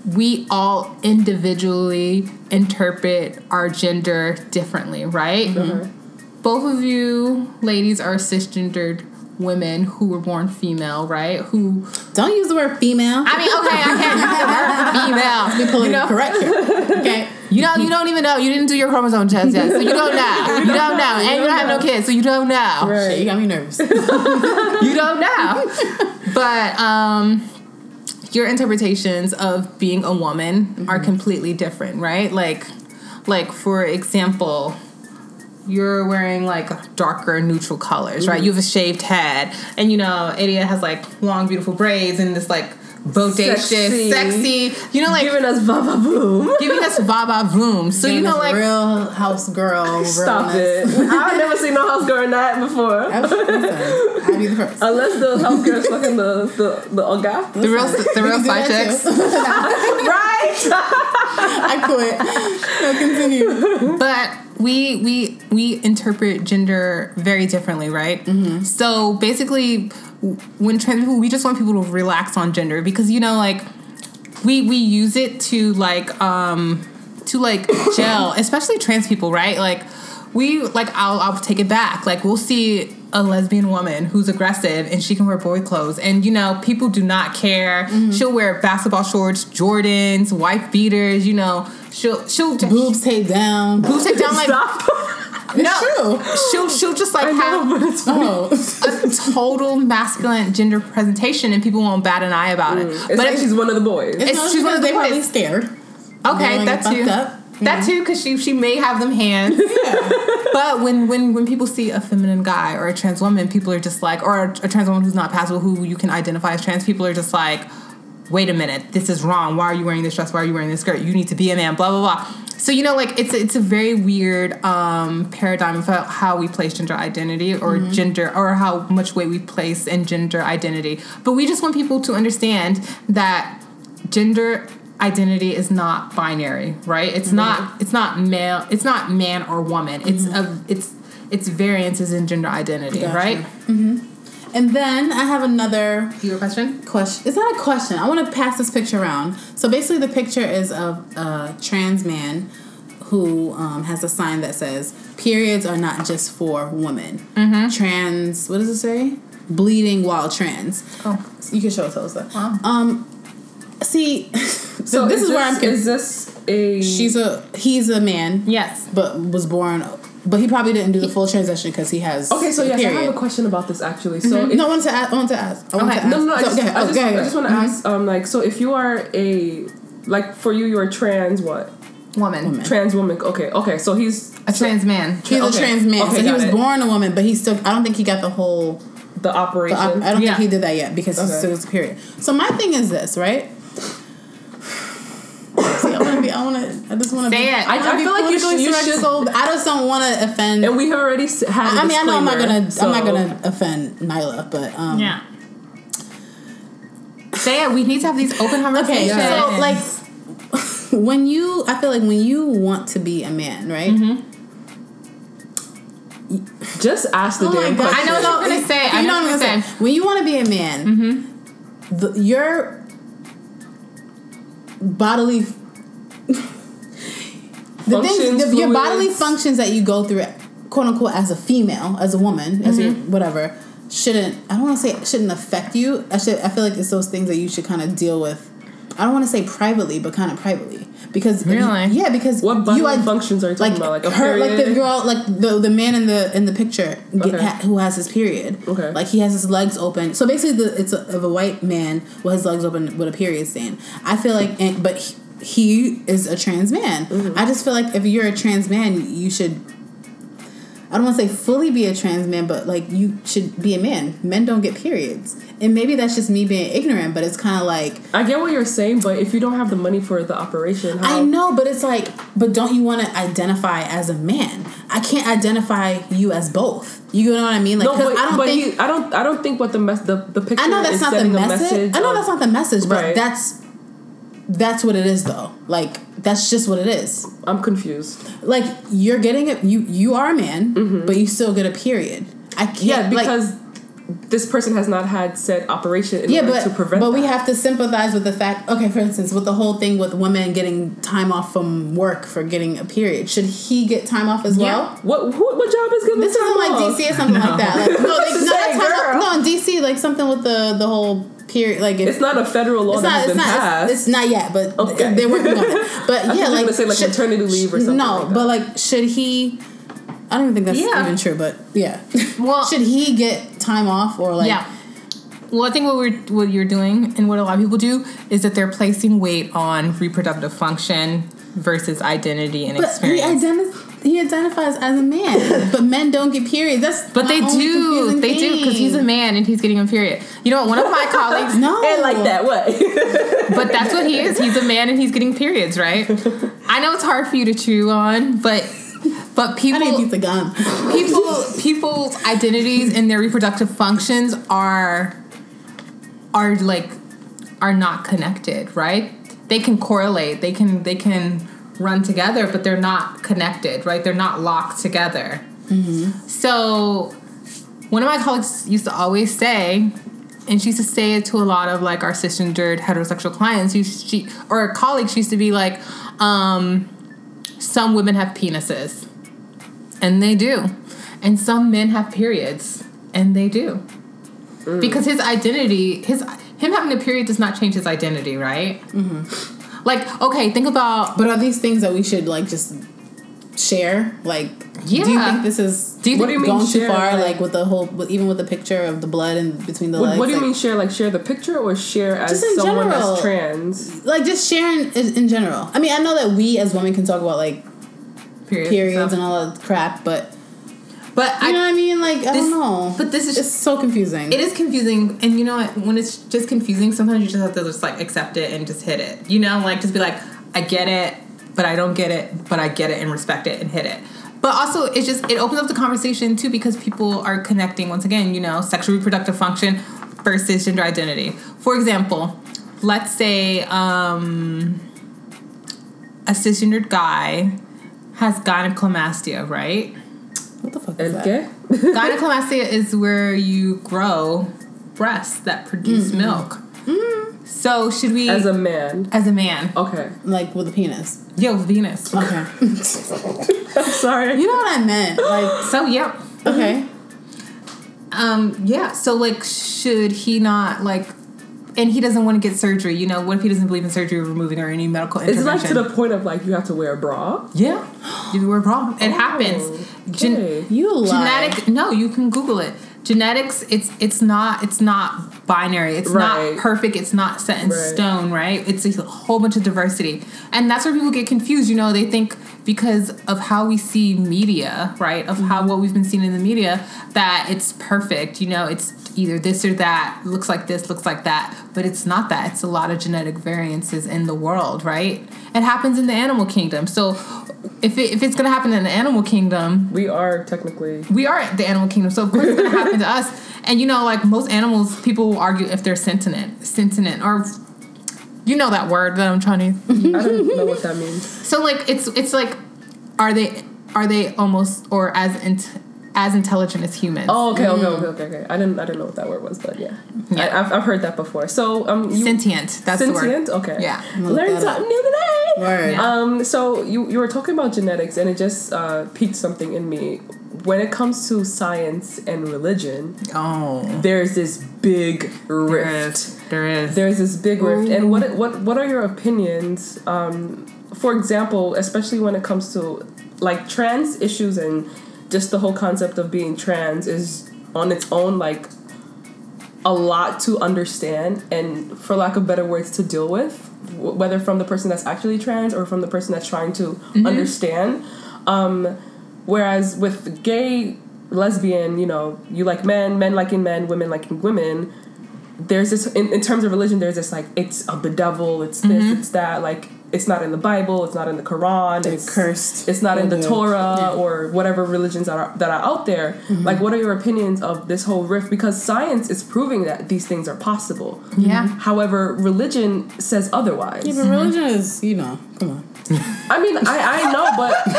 we all individually interpret our gender differently, right? Mm-hmm. Both of you ladies are cisgendered women who were born female, right? Who Don't use the word female. I mean, okay, I can't use the word [LAUGHS] female. be You politically know, correct here. Okay. you know, you don't even know. You didn't do your chromosome test yet, so you don't know. [LAUGHS] You don't know, and you don't have no kids, so you don't know. Shit, you got me nervous. [LAUGHS] You don't know. But um, your interpretations of being a woman are completely different, right? Like, like for example, you're wearing like darker neutral colors, right? Mm-hmm. You have a shaved head, and you know, Idia has like long, beautiful braids and this like bodacious, Sexy. sexy, you know, like Giving us Vava Boom. giving us vaba boom. So you know, like real house girl. Stop it. [LAUGHS] I've never seen no house girl in that before. I'll be the first. Unless the house girl is fucking the, the, the Oga. the real, the real [LAUGHS] side chicks. [LAUGHS] Right? I quit. No, continue. but we we we interpret gender very differently right mm-hmm. so basically when trans people we just want people to relax on gender because you know like we we use it to like um to like [COUGHS] gel especially trans people right? Like we like I'll, I'll take it back. Like we'll see a lesbian woman who's aggressive and she can wear boy clothes. And you know people do not care. She'll wear basketball shorts jordans wife beaters you know. She'll she'll Boobs take down. boobs take down like [LAUGHS] no, true. she'll she'll just like I have know, but it's funny. [LAUGHS] Oh. a total masculine gender presentation, and people won't bat an eye about it. Mm. It's but like if, she's one of the boys. It's- No, she's one of the they probably scared. okay, They that too, up. that too, because she she may have them hands. [LAUGHS] But when when when people see a feminine guy or a trans woman, people are just like, or a, a trans woman who's not passable, who you can identify as trans, people are just like, wait a minute, this is wrong. Why are you wearing this dress? Why are you wearing this skirt? You need to be a man. Blah blah blah. So you know, like it's it's a very weird um, paradigm of how- we place gender identity or mm-hmm. gender or how much weight we place in gender identity. But we just want people to understand that gender identity is not binary, right? It's not it's not male, it's not man or woman. It's mm-hmm. a it's it's variances in gender identity, Gotcha. right? Mm-hmm. And then I have another Your question? question. It's not a question. I want to pass this picture around. So basically, the picture is of a trans man who um, has a sign that says "Periods are not just for women." Mm-hmm. Trans. What does it say? Bleeding while trans. Oh. You can show it to us. Wow. Um. See, [LAUGHS] so this is, where I'm. Is this a. She's a. He's a man, Yes. but was born. But he probably didn't do the full transition because he has. Okay, so yes, I have a question about this actually. So if, No, I wanted to ask. I wanted to ask. I wanted Okay. to ask. no, no, no, I So, just, go ahead. I Oh, just, go ahead, I go just want to ask, um, like, so if you are a, like, for you, you're a trans what? Woman. Woman. Trans woman. Okay, okay, so he's A trans man. He's Okay. a trans man, Okay, so he was it. born a woman, but he still. I don't think he got the whole. the The, operation. op- I don't Yeah. think he did that yet because Okay. he's still his period. So my thing is this, right? See, I want to. I want to. I just want to. Say be, it. I- wanna I be feel like you politically should- you correct should- So I just don't want to offend. and we have already s- had. a I mean, I know I'm not gonna. I'm not gonna offend Nyla, but um, Yeah. Say it. We need to have these open conversations. Okay, so like when you, I feel like when you want to be a man, right? Mm-hmm. Just ask the Oh damn God. question. I know what you're gonna say. I You know know what what you're I'm saying. saying. When you want to be a man, Mm-hmm. the, your bodily, [LAUGHS] the things, the, your bodily functions that you go through, quote unquote, as a female, as a woman, as Mm-hmm. a whatever, shouldn't. I don't want to say it shouldn't affect you. I should. I feel like it's those things that you should kind of deal with. I don't want to say privately, but kind of privately because if you- Really? yeah, because What bodily had- functions are you talking about? Like a her, like the girl, like the the man in the in the picture get, Okay. ha, who has his period. Okay. like he has his legs open. So basically, the, it's a, of a white man with his legs open with a period stain. I feel like, and, but he, he is a trans man. Mm-hmm. I just feel like if you're a trans man, you should. I don't want to say fully be a trans man, but like you should be a man. Men don't get periods, and maybe that's just me being ignorant. But it's kind of like I get what you're saying, but if you don't have the money for the operation, how? I know, but it's like, but don't you want to identify as a man? I can't identify you as both. You know what I mean? Like, No, but, I don't but think. I don't. I don't think what the mess the the picture. I know that's not the a message. I know that's not the message, but Right. that's that's what it is, though. Like, that's just what it is. I'm confused. Like, you're getting it. You you are a man, but you still get a period. I can't. Mm-hmm. Yeah, like- because this person has not had said operation in yeah, order but to prevent. but we have to sympathize with the fact. Okay, for instance, with the whole thing with women getting time off from work for getting a period, should he get time off as well? What, what what job is giving This isn't like off? DC or something like [LAUGHS] that. Like, no, [LAUGHS] they, no, the that's girl. no, in DC, like something with the the whole period. Like if, It's not a federal law it's that not. has been not. passed. It's, it's not yet, but Okay. they're working on it. [LAUGHS] But thought yeah, like gonna say, like, maternity leave or something No, like but like, should he? I don't even think that's Yeah. even true, but yeah. Well- [LAUGHS] should he get time off or like? yeah. Well, I think what we're what you're doing and what a lot of people do is that they're placing weight on reproductive function versus identity and But the experience. identi- he identifies as a man, [LAUGHS] but men don't get periods. That's But they do. confusing They do because he's a man and he's getting a period. You know what? One of my [LAUGHS] colleagues. No, And like that what? [LAUGHS] But that's what he is. He's a man and he's getting periods, right? I know it's hard for you to chew on, but but people didn't use the gun. people people's identities and their reproductive functions are are like are not connected, right? They can correlate. They can they can run together, but they're not connected, right? They're not locked together. So one of my colleagues used to always say, and she used to say it to a lot of like our cisgendered heterosexual clients. She, she or colleagues used to be like, um, some women have penises, and they do, and some men have periods, and they do, because his identity, his him having a period does not change his identity, right? Mm-hmm. Like, okay, think about But are these things that we should like just share? Like, yeah. do you think this is Do you What do you mean going too far? like- Like with the whole, with, even with the picture of the blood and between the what, legs. what do you like, mean share? Like share the picture or share as Just in someone general. that's trans? Like just sharing in, in general. I mean, I know that we as women can talk about like periods, periods stuff. and all that crap, but but you know what I mean? Like I this- don't know. but this is it's so confusing. It is confusing, and you know what? When it's just confusing, sometimes you just have to just like accept it and just hit it. You know, like just be like, I get it, but I don't get it, but I get it and respect it and hit it. But also, it's just it opens up the conversation too because people are connecting once again. You know, sexual reproductive function versus gender identity. For example, let's say um, a cisgendered guy has gynecomastia, right? What the fuck is that? Okay. [LAUGHS] Gynecomastia is where you grow breasts that produce Mm-hmm. milk. So should we, As a man. as a man, Okay. Like with a penis. yo, Venus. Okay. I'm [LAUGHS] sorry. you know what I meant? Like So yeah, okay. um, yeah. So like, should he not like? And he doesn't want to get surgery. You know, what if he doesn't believe in surgery removing or any medical Is it intervention? like to the point of like you have to wear a bra? yeah, you wear a bra. It happens. Gen-. You lie. genetic no you can google it. Genetics it's it's not it's not binary. It's Right. not perfect. It's not set in Right. stone right? It's a whole bunch of diversity. And that's where people get confused you know? They think because of how we see media right? Of how mm-hmm. what we've been seeing in the media that it's perfect you know? It's either this or that looks like this looks like that but it's not that it's a lot of genetic variances in the world right it happens in the animal kingdom so if, it, if it's going to happen in the animal kingdom We are technically we are the animal kingdom, so of course it's gonna happen to us. And you know, like most animals, people will argue if they're sentient, sentient, or you know that word that I'm trying to. I don't know what that means. So like, it's it's like, are they are they almost or as int, as intelligent as humans? Oh, okay, okay, okay, okay, okay. I didn't, I didn't know what that word was, but yeah, Yeah. I, I've, I've heard that before. So, um, you, sentient. That's the sentient. word. Okay, Yeah. Look Learned something new today. Word. Yeah. Um, so you you were talking about genetics, and it just uh, piqued something in me. When it comes to science and religion, Oh, there's this big rift. is. There is. There's this big rift, and what what what are your opinions? Um, for example, especially when it comes to like trans issues and just the whole concept of being trans is on its own like a lot to understand and for lack of better words to deal with whether from the person that's actually trans or from the person that's trying to understand. Um, whereas with gay lesbian you know you like men men liking men women liking women there's this in, in terms of religion there's this like it's of the devil it's this it's that like it's not in the bible it's not in the quran They're it's cursed. it's not in the Yeah. torah Yeah. or whatever religions that are that are out there mm-hmm. like what are your opinions of this whole rift because science is proving that these things are possible yeah. Mm-hmm. however religion says otherwise Yeah, but religion is, you know, come on. i mean i i know but [LAUGHS] [LAUGHS]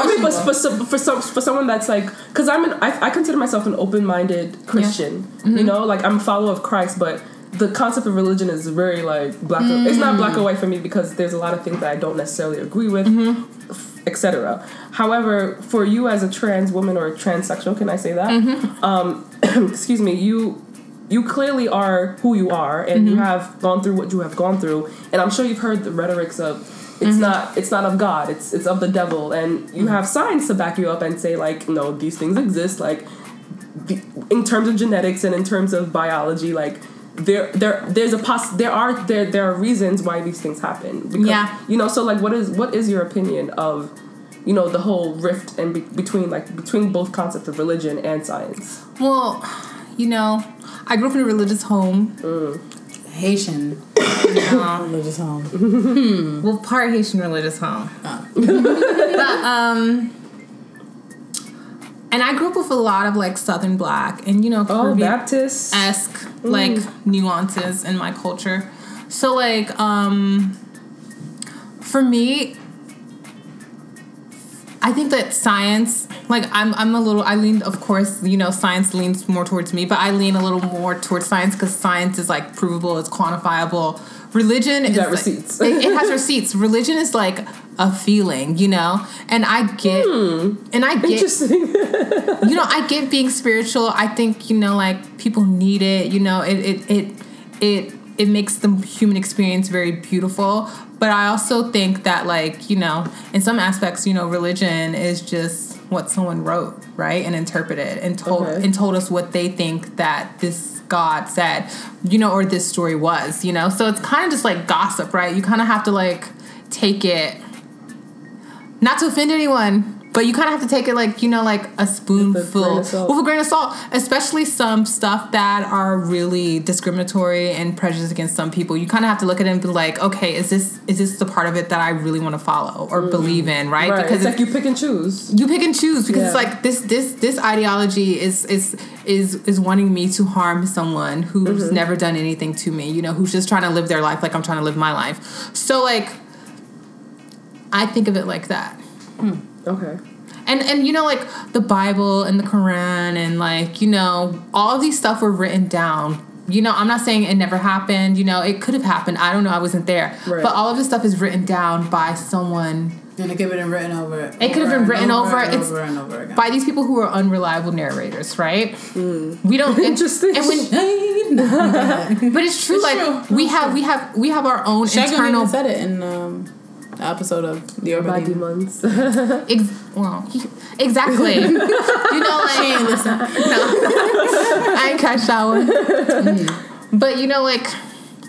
I mean, but for, some, for some for someone that's like, because I'm an I, I consider myself an open minded Christian. You mm-hmm. know, like I'm a follower of Christ, but the concept of religion is very like black. It's not black or mm. white for me because there's a lot of things that I don't necessarily agree with, mm-hmm. etc. However, for you as a trans woman or a transsexual, can I say that? Mm-hmm. Um, [CLEARS THROAT] excuse me, you. You clearly are who you are, and you mm-hmm. have gone through what you have gone through, and I'm sure you've heard the rhetorics of it's not it's not of God, it's it's of the devil, and you have science to back you up and say like no, these things exist. Like the, in terms of genetics and in terms of biology, like there there there's a poss there are there there are reasons why these things happen. Because, Yeah. you know. So like, what is what is your opinion of you know the whole rift and be- between like between both concepts of religion and science. Well, you know, I grew up in a religious home. Haitian Uh, [COUGHS] religious home. well, part Haitian religious home. [LAUGHS] but um, and I grew up with a lot of like Southern Black and you know Oh, Baptist. esque like nuances in my culture. So like um, for me, I think that science, like I'm, I'm a little, I lean, of course, you know, science leans more towards me, but I lean a little more towards science because science is like provable, it's quantifiable. Religion is got like- receipts. it, it has [LAUGHS] receipts. Religion is like a feeling, you know, and I get, hmm. and I get, Interesting. [LAUGHS] you know, I get being spiritual. I think you know, like people need it. You know, it it it it it makes the human experience very beautiful. But I also think that, like you know, in some aspects, you know, religion is just what someone wrote, right, and interpreted and told Okay. and told us what they think that this God said, you know, or this story was, you know. So it's kind of just like gossip, right? You kind of have to like take it not to offend anyone, but you kind of have to take it like you know, like a spoonful with a grain of salt. Especially some stuff that are really discriminatory and prejudiced against some people. You kind of have to look at it and be like, okay, is this is this the part of it that I really want to follow or believe in, right? Mm. right. Because it's like you pick and choose. you pick and choose because it's like this this this ideology is is is is wanting me to harm someone who's Mm-hmm. never done anything to me you know who's just trying to live their life like i'm trying to live my life so like i think of it like that Okay. and and you know like the bible and the quran and like you know all of these stuff were written down you know i'm not saying it never happened you know it could have happened i don't know i wasn't there Right. but all of this stuff is written down by someone And it could have been written over. It could have been written over. and It's over and over again. by these people who are unreliable narrators, right? We don't Interesting. And when, [LAUGHS] but it's true. like true. we have, we have, we have our own Shagun internal. even said it in um, the episode of the Urban Demon. demons. [LAUGHS] Ex- well, [LAUGHS] exactly. [LAUGHS] you know, like She ain't listen. no, I ain't catch that one. Mm-hmm. But you know, like,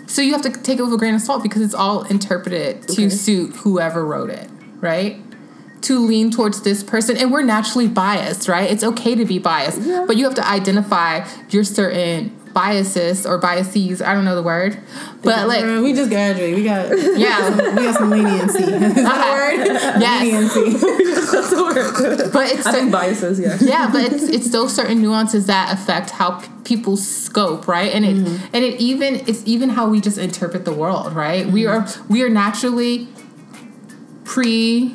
so you have to take it with a grain of salt because it's all interpreted to suit whoever wrote it, right? To lean towards this person, and we're naturally biased, right? It's okay to be biased, Yeah. but you have to identify your certain biases or biases. I don't know the word, but like, we just graduated. We got [LAUGHS] yeah, [LAUGHS] we got some leniency. [LAUGHS] Is that a word? Yes. Leniency. That's the word. but it's I think biases, yeah. yeah but it's it's those certain nuances that affect how people scope right and it mm-hmm. and it even it's even how we just interpret the world right we mm-hmm. are we are naturally pre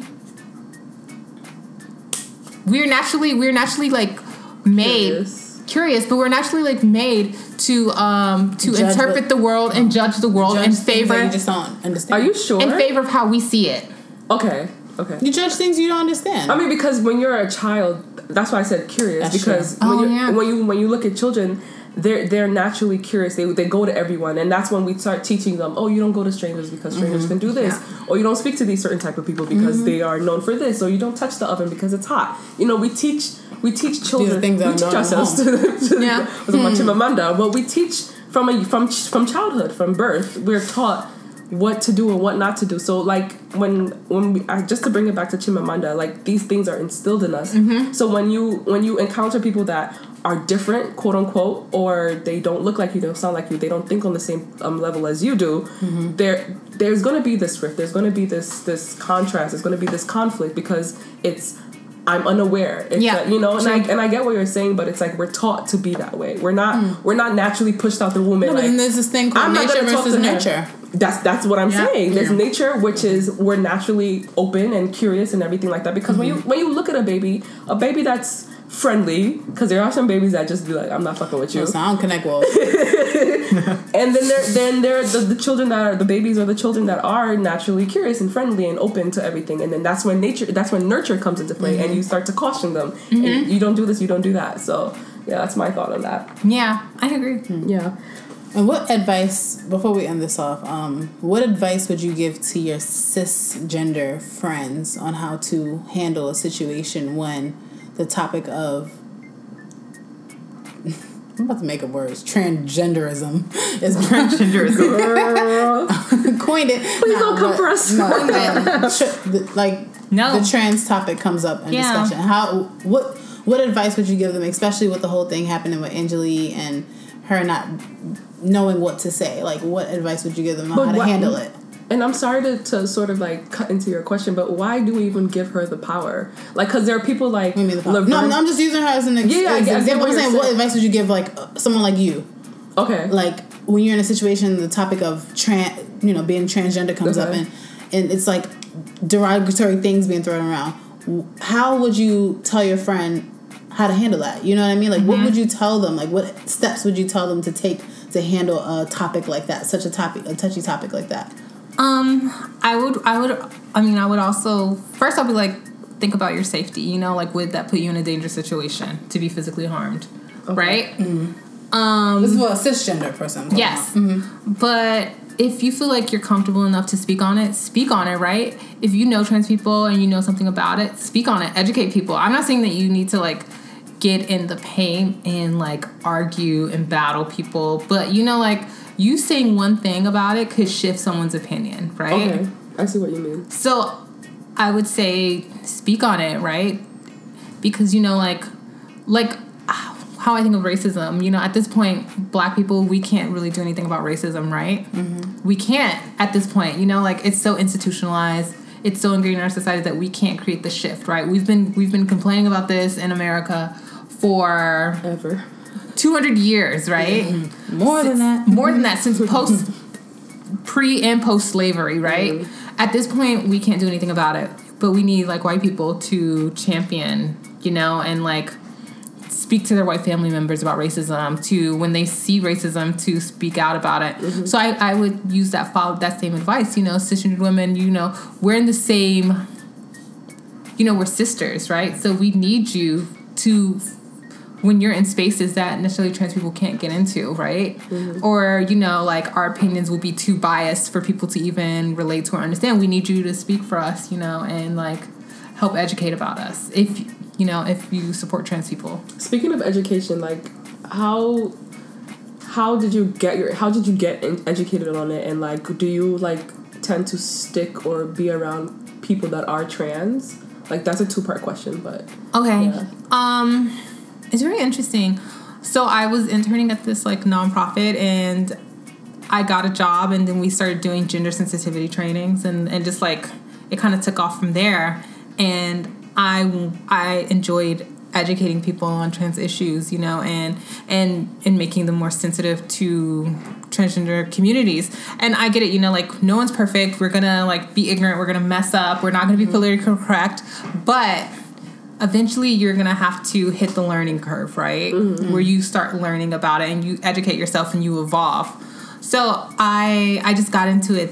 we're naturally we're naturally like made. Curious but we're naturally like made to um to Judge interpret what- the world and judge the world Judge in favor You just don't understand. Are you sure? in favor of how we see it Okay. Okay. You judge things you don't understand. I mean, because when you're a child, that's why I said curious. That's because when, Oh, you yeah. when you when you look at children, they're they're naturally curious. They they go to everyone, and that's when we start teaching them. Oh, you don't go to strangers because strangers Mm-hmm. can do this, or you don't speak to these certain type of people because they are known for this, or you don't touch the oven because it's hot. You know, we teach we teach children. things we teach ourselves to, [LAUGHS] to Yeah. [LAUGHS] was about Chimamanda, but we teach from a from from childhood, from birth. We're taught what to do and what not to do. So like when when we I, just to bring it back to Chimamanda, like these things are instilled in us. So when you when you encounter people that are different, quote unquote, or they don't look like you, don't sound like you, they don't think on the same um, level as you do, there there's gonna be this rift. There's gonna be this this contrast. There's gonna be this conflict because it's I'm unaware. It's Yeah, that, you know, and I and I get what you're saying, but it's like we're taught to be that way. We're not we're not naturally pushed out the womb and no, like then there's this thing called I'm nature versus to her. nurture. That's that's what I'm Yeah. saying. There's Yeah. nature, which is we're naturally open and curious and everything like that. Because when you Mm-hmm. when you look at a baby, a baby that's friendly, because there are some babies that just be like, I'm not fucking with you. Listen, I don't connect well. [LAUGHS] And then there then there are the, the children that are the babies or the children that are naturally curious and friendly and open to everything. And then that's when nature that's when nurture comes into play Mm-hmm. and you start to caution them. And you don't do this, you don't do that. So yeah, that's my thought on that. yeah i agree Yeah. And what advice, before we end this off, um, what advice would you give to your cisgender friends on how to handle a situation when the topic of [LAUGHS] I'm about to make up words. Transgenderism [LAUGHS] is transgenderism [LAUGHS] coined it. Please don't come for us. No, like No. the trans topic comes up in Yeah. discussion, how what what advice would you give them, especially with the whole thing happening with Angeli and her not knowing what to say? Like, what advice would you give them on But how to what- handle it? And I'm sorry to, to sort of like cut into your question, but why do we even give her the power? Like, because there are people like you mean the power? Laverne- No, I'm, just using her as an ex- Yeah, yeah, I as get- I an get example. what I'm saying, what advice would you give like uh, someone like you? okay, like when you're in a situation the topic of trans you know being transgender comes up and and it's like derogatory things being thrown around how would you tell your friend how to handle that you know what i mean like what would you tell them like what steps would you tell them to take to handle a topic like that such a topic a touchy topic like that Um, I would, I would, I mean, I would also first I'll be like, think about your safety. You know, like would that put you in a dangerous situation to be physically harmed, right? Um, this is for a cisgender person yes, but if you feel like you're comfortable enough to speak on it, speak on it, right? If you know trans people and you know something about it, speak on it, educate people. I'm not saying that you need to like get in the pain and like argue and battle people, but you know, like you saying one thing about it could shift someone's opinion, right? okay, I see what you mean. So I would say speak on it, right? Because you know, like, like ah, how I think of racism. You know, at this point, black people we can't really do anything about racism, right? Mm-hmm. We can't at this point. You know, like it's so institutionalized. It's so ingrained in our society that we can't create the shift, right? We've been we've been complaining about this in America for Ever. 200 years, right? more than that. More than that since mm-hmm. post pre and post slavery right? Mm-hmm. At this point we can't do anything about it. But we need like white people to champion you know and like speak to their white family members about racism to when they see racism to speak out about it. Mm-hmm. So I, I would use that follow that same advice you know cisgender women you know we're in the same you know we're sisters right? So we need you to when you're in spaces that necessarily trans people can't get into, right? Or, you know, like our opinions will be too biased for people to even relate to or understand. We need you to speak for us, you know, and like help educate about us if, you know, if you support trans people. Speaking of education, like how how did you get your how did you get educated on it and like do you like tend to stick or be around people that are trans? Like that's a two part question, but Okay. Yeah. Um, it's very interesting. So I was interning at this like nonprofit and I got a job and then we started doing gender sensitivity trainings and, and just like it kind of took off from there and I I enjoyed educating people on trans issues, you know, and and and making them more sensitive to transgender communities. And I get it, you know, like no one's perfect. We're gonna like be ignorant. We're gonna mess up. We're not gonna be mm-hmm. politically correct, but eventually you're gonna have to hit the learning curve, right? Where you start learning about it and you educate yourself and you evolve. So I I just got into it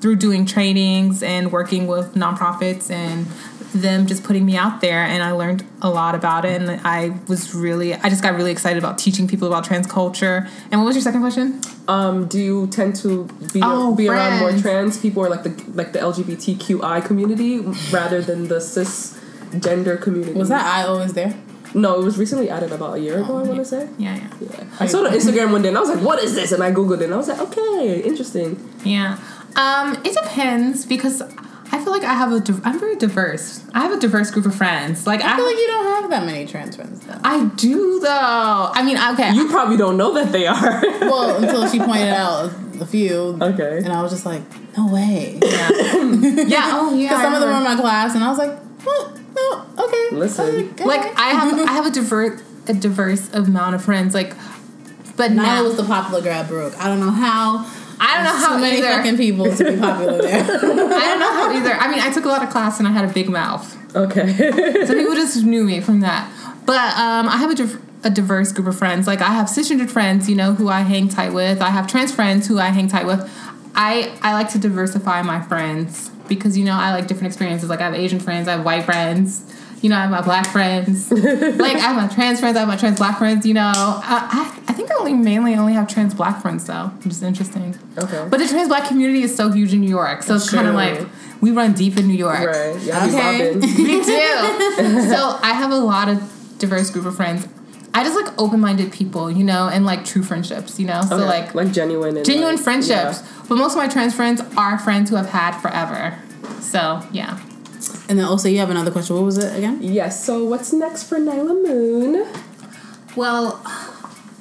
through doing trainings and working with nonprofits and them just putting me out there and I learned a lot about it and I was really I just got really excited about teaching people about trans culture. And what was your second question? um, do you tend to be Oh, be around more trans people or like the like the LGBTQI community rather than the cisgender community? was that i always there No, it was recently added about a year ago. I Oh, want to say. Yeah, yeah. Yeah. I saw it on Instagram one day and I was like, "What is this?" And I googled it and I was like, "Okay, interesting." Yeah. Um, it depends because I feel like I have a div- I'm very diverse. I have a diverse group of friends. Like I, i feel like you don't have that many trans friends though I do though. I mean, okay. You probably don't know that they are. [LAUGHS] well until she pointed out a few okay. and i was just like no way yeah. [LAUGHS] yeah. Oh yeah. [LAUGHS] Because some I of them were in my class, and I was like, oh, no, okay. Listen. okay. like I have I have a diverse a diverse amount of friends. Like, but Nyla now was the popular grad Brooke. I don't know how. I don't know how so many either. fucking people to be popular there. [LAUGHS] I don't know how either. I mean, I took a lot of class and I had a big mouth. Okay. So people just knew me from that. But um, I have a, div- a diverse group of friends. Like I have cisgender friends, you know, who I hang tight with. I have trans friends who I hang tight with. I I like to diversify my friends because you know I like different experiences. Like I have Asian friends, I have white friends. You know, I have my black friends. [LAUGHS] like I have my trans friends, I have my trans black friends. You know, I I, I think I only mainly only have trans black friends though, which is interesting. okay. But the trans black community is so huge in New York, so it's kind of like we run deep in New York. right. Yeah. Okay. Okay. [LAUGHS] Me too. [LAUGHS] so I have a lot of diverse group of friends. I just like open minded people, you know, and like true friendships, you know. So like like genuine and genuine like, friendships. But most of my trans friends are friends who I've had forever. So yeah. And then also you have another question. What was it again? Yes. So what's next for Nyla Moon? Well,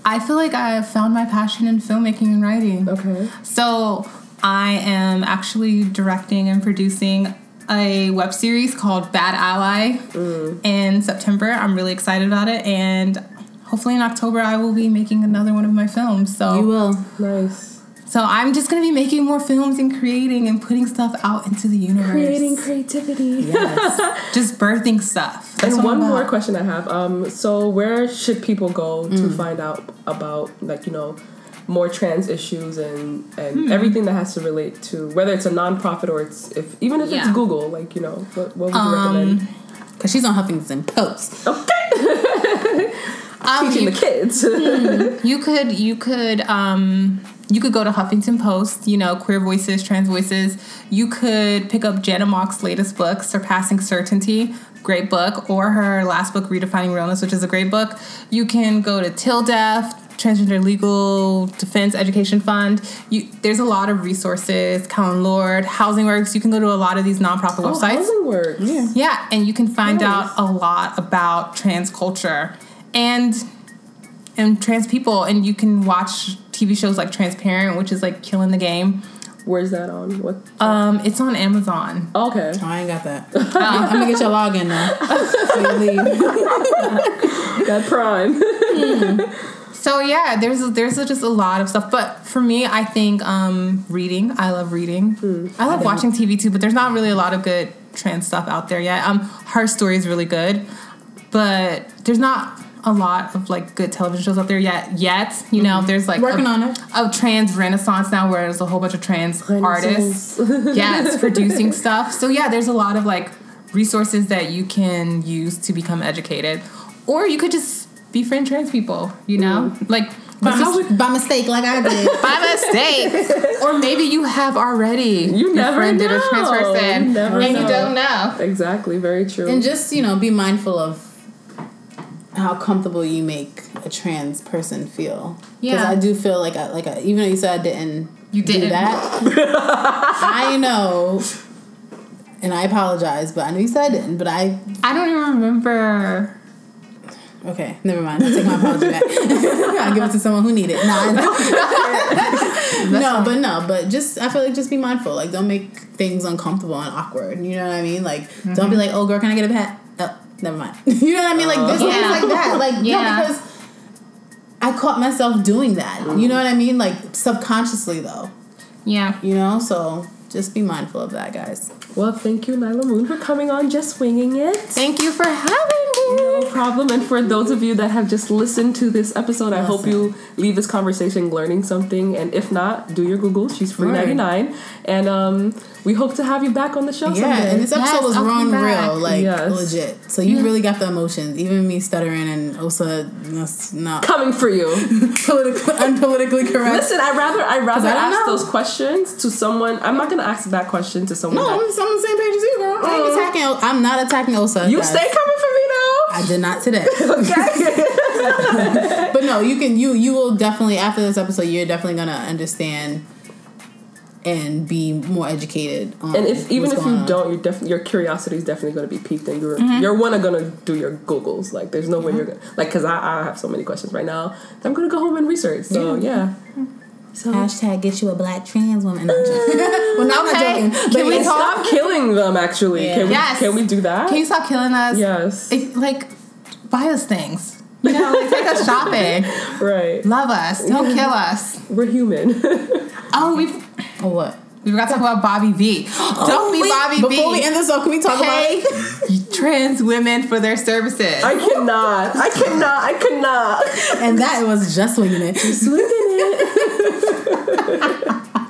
I feel like I have found my passion in filmmaking and writing. Okay. So I am actually directing and producing a web series called Bad Ally mm. in September. I'm really excited about it, and hopefully in October I will be making another one of my films. So You will. Nice. So I'm just gonna be making more films and creating and putting stuff out into the universe. Creating creativity. Yes. [LAUGHS] just birthing stuff. That's And one more question I have. Um, so where should people go to mm. find out about like you know more trans issues and and hmm. everything that has to relate to whether it's a nonprofit or it's if even if Yeah. it's Google like you know what, what would you recommend? Um, because she's on Huffington Post. [LAUGHS] Um, Teaching you, the kids. [LAUGHS] you could you could um you could go to Huffington Post, you know, queer voices, trans voices. You could pick up Janet Mock's latest book, Surpassing Certainty, great book, or her last book, Redefining Realness, which is a great book. You can go to TILDEF, Transgender Legal Defense Education Fund. You, there's a lot of resources, Callen-Lorde, Housing Works. You can go to a lot of these nonprofit oh, websites. housing works. Yeah. Yeah, and you can find Nice. out a lot about trans culture and and trans people, and you can watch TV shows like Transparent, which is like killing the game. Where's that on? What? Um, it's on Amazon. okay. Oh, I ain't got that. [LAUGHS] I'm gonna get your login now. Before you leave. [LAUGHS] That Prime. So yeah, there's there's just a lot of stuff. But for me, I think um, reading. I love reading. I love watching TV too, but there's not really a lot of good trans stuff out there yet. Um, Her Story is really good, but there's not a lot of like good television shows out there yet. Yet, you know, mm-hmm. there's like Working a, on it. a trans renaissance now, where there's a whole bunch of trans artists. [LAUGHS] yes, producing stuff. So yeah, there's a lot of like resources that you can use to become educated, or you could just befriend trans people. You know, mm. like By, is- by mistake, like I did. [LAUGHS] by mistake, or maybe you have already You never befriended a trans person, You and you don't know. Exactly. Very true. and just you know, be mindful of how comfortable you make a trans person feel. Yeah, Because I do feel like I, like I, even though you said I didn't, You didn't. that, [LAUGHS] I know. And I apologize, but I know you said I didn't. But I I don't even remember. Okay, never mind. I'll take my apology back. [LAUGHS] I'll give it to someone who need it. No, [LAUGHS] no, but no, but just I feel like just be mindful. Like, don't make things uncomfortable and awkward. You know what I mean? Like, don't be mm-hmm. like, "Oh, girl, can I get a pat?" Oh, Never mind. [LAUGHS] you know what I mean? Like, this Yeah. like that. Like, yeah, Yeah. because I caught myself doing that. You know what I mean? Like subconsciously, though. Yeah. You know, so just be mindful of that, guys. well, thank you, Nyla Moon, for coming on Just Winging It. Thank you for having me. No problem. And for those of you that have just listened to this episode, I hope you leave this conversation learning something. And if not, do your Google. She's free Right. ninety nine. And um, we hope to have you back on the show Yeah, someday. and this episode Yes, was I'll raw and real, like Yes. legit. So you really got the emotions. Even me stuttering and Osa that's not Coming for you. [LAUGHS] politically unpolitically correct. Listen, I rather I rather I don't ask know. those questions to someone. I'm not gonna ask that question to someone. no, I'm, I'm that, on the same page as you, girl. I ain't Uh. attacking. O- I'm not attacking Osa. you guys. stay coming for me though. I did not today. [LAUGHS] Okay. [LAUGHS] but no, you can. You you will definitely after this episode, you're definitely gonna understand and be more educated. On and if even if you on. don't, you're def- your curiosity is definitely going to be piqued, and you're Mm-hmm. you're one of gonna do your googles. Like, there's no way you're gonna like because I, I have so many questions right now. I'm gonna go home and research. So yeah. So hashtag get you a black trans woman. No, I'm joking. [LAUGHS] [LAUGHS] well, no, I'm not Okay. joking. Can we talk- stop killing them. Actually, Yeah. can we Yes. can we do that? Can you stop killing us? yes. If, like, buy us things. You know, like take us [LAUGHS] shopping. right. Love us. Don't kill us. We're human. Oh, we what? we forgot to talk about Bobby V. Oh, Don't be Wait, Bobby Before V. we end this up, can we talk Pay about? trans women for their services. I cannot. I cannot. I cannot. And that was just winging it. Swinging it. [LAUGHS]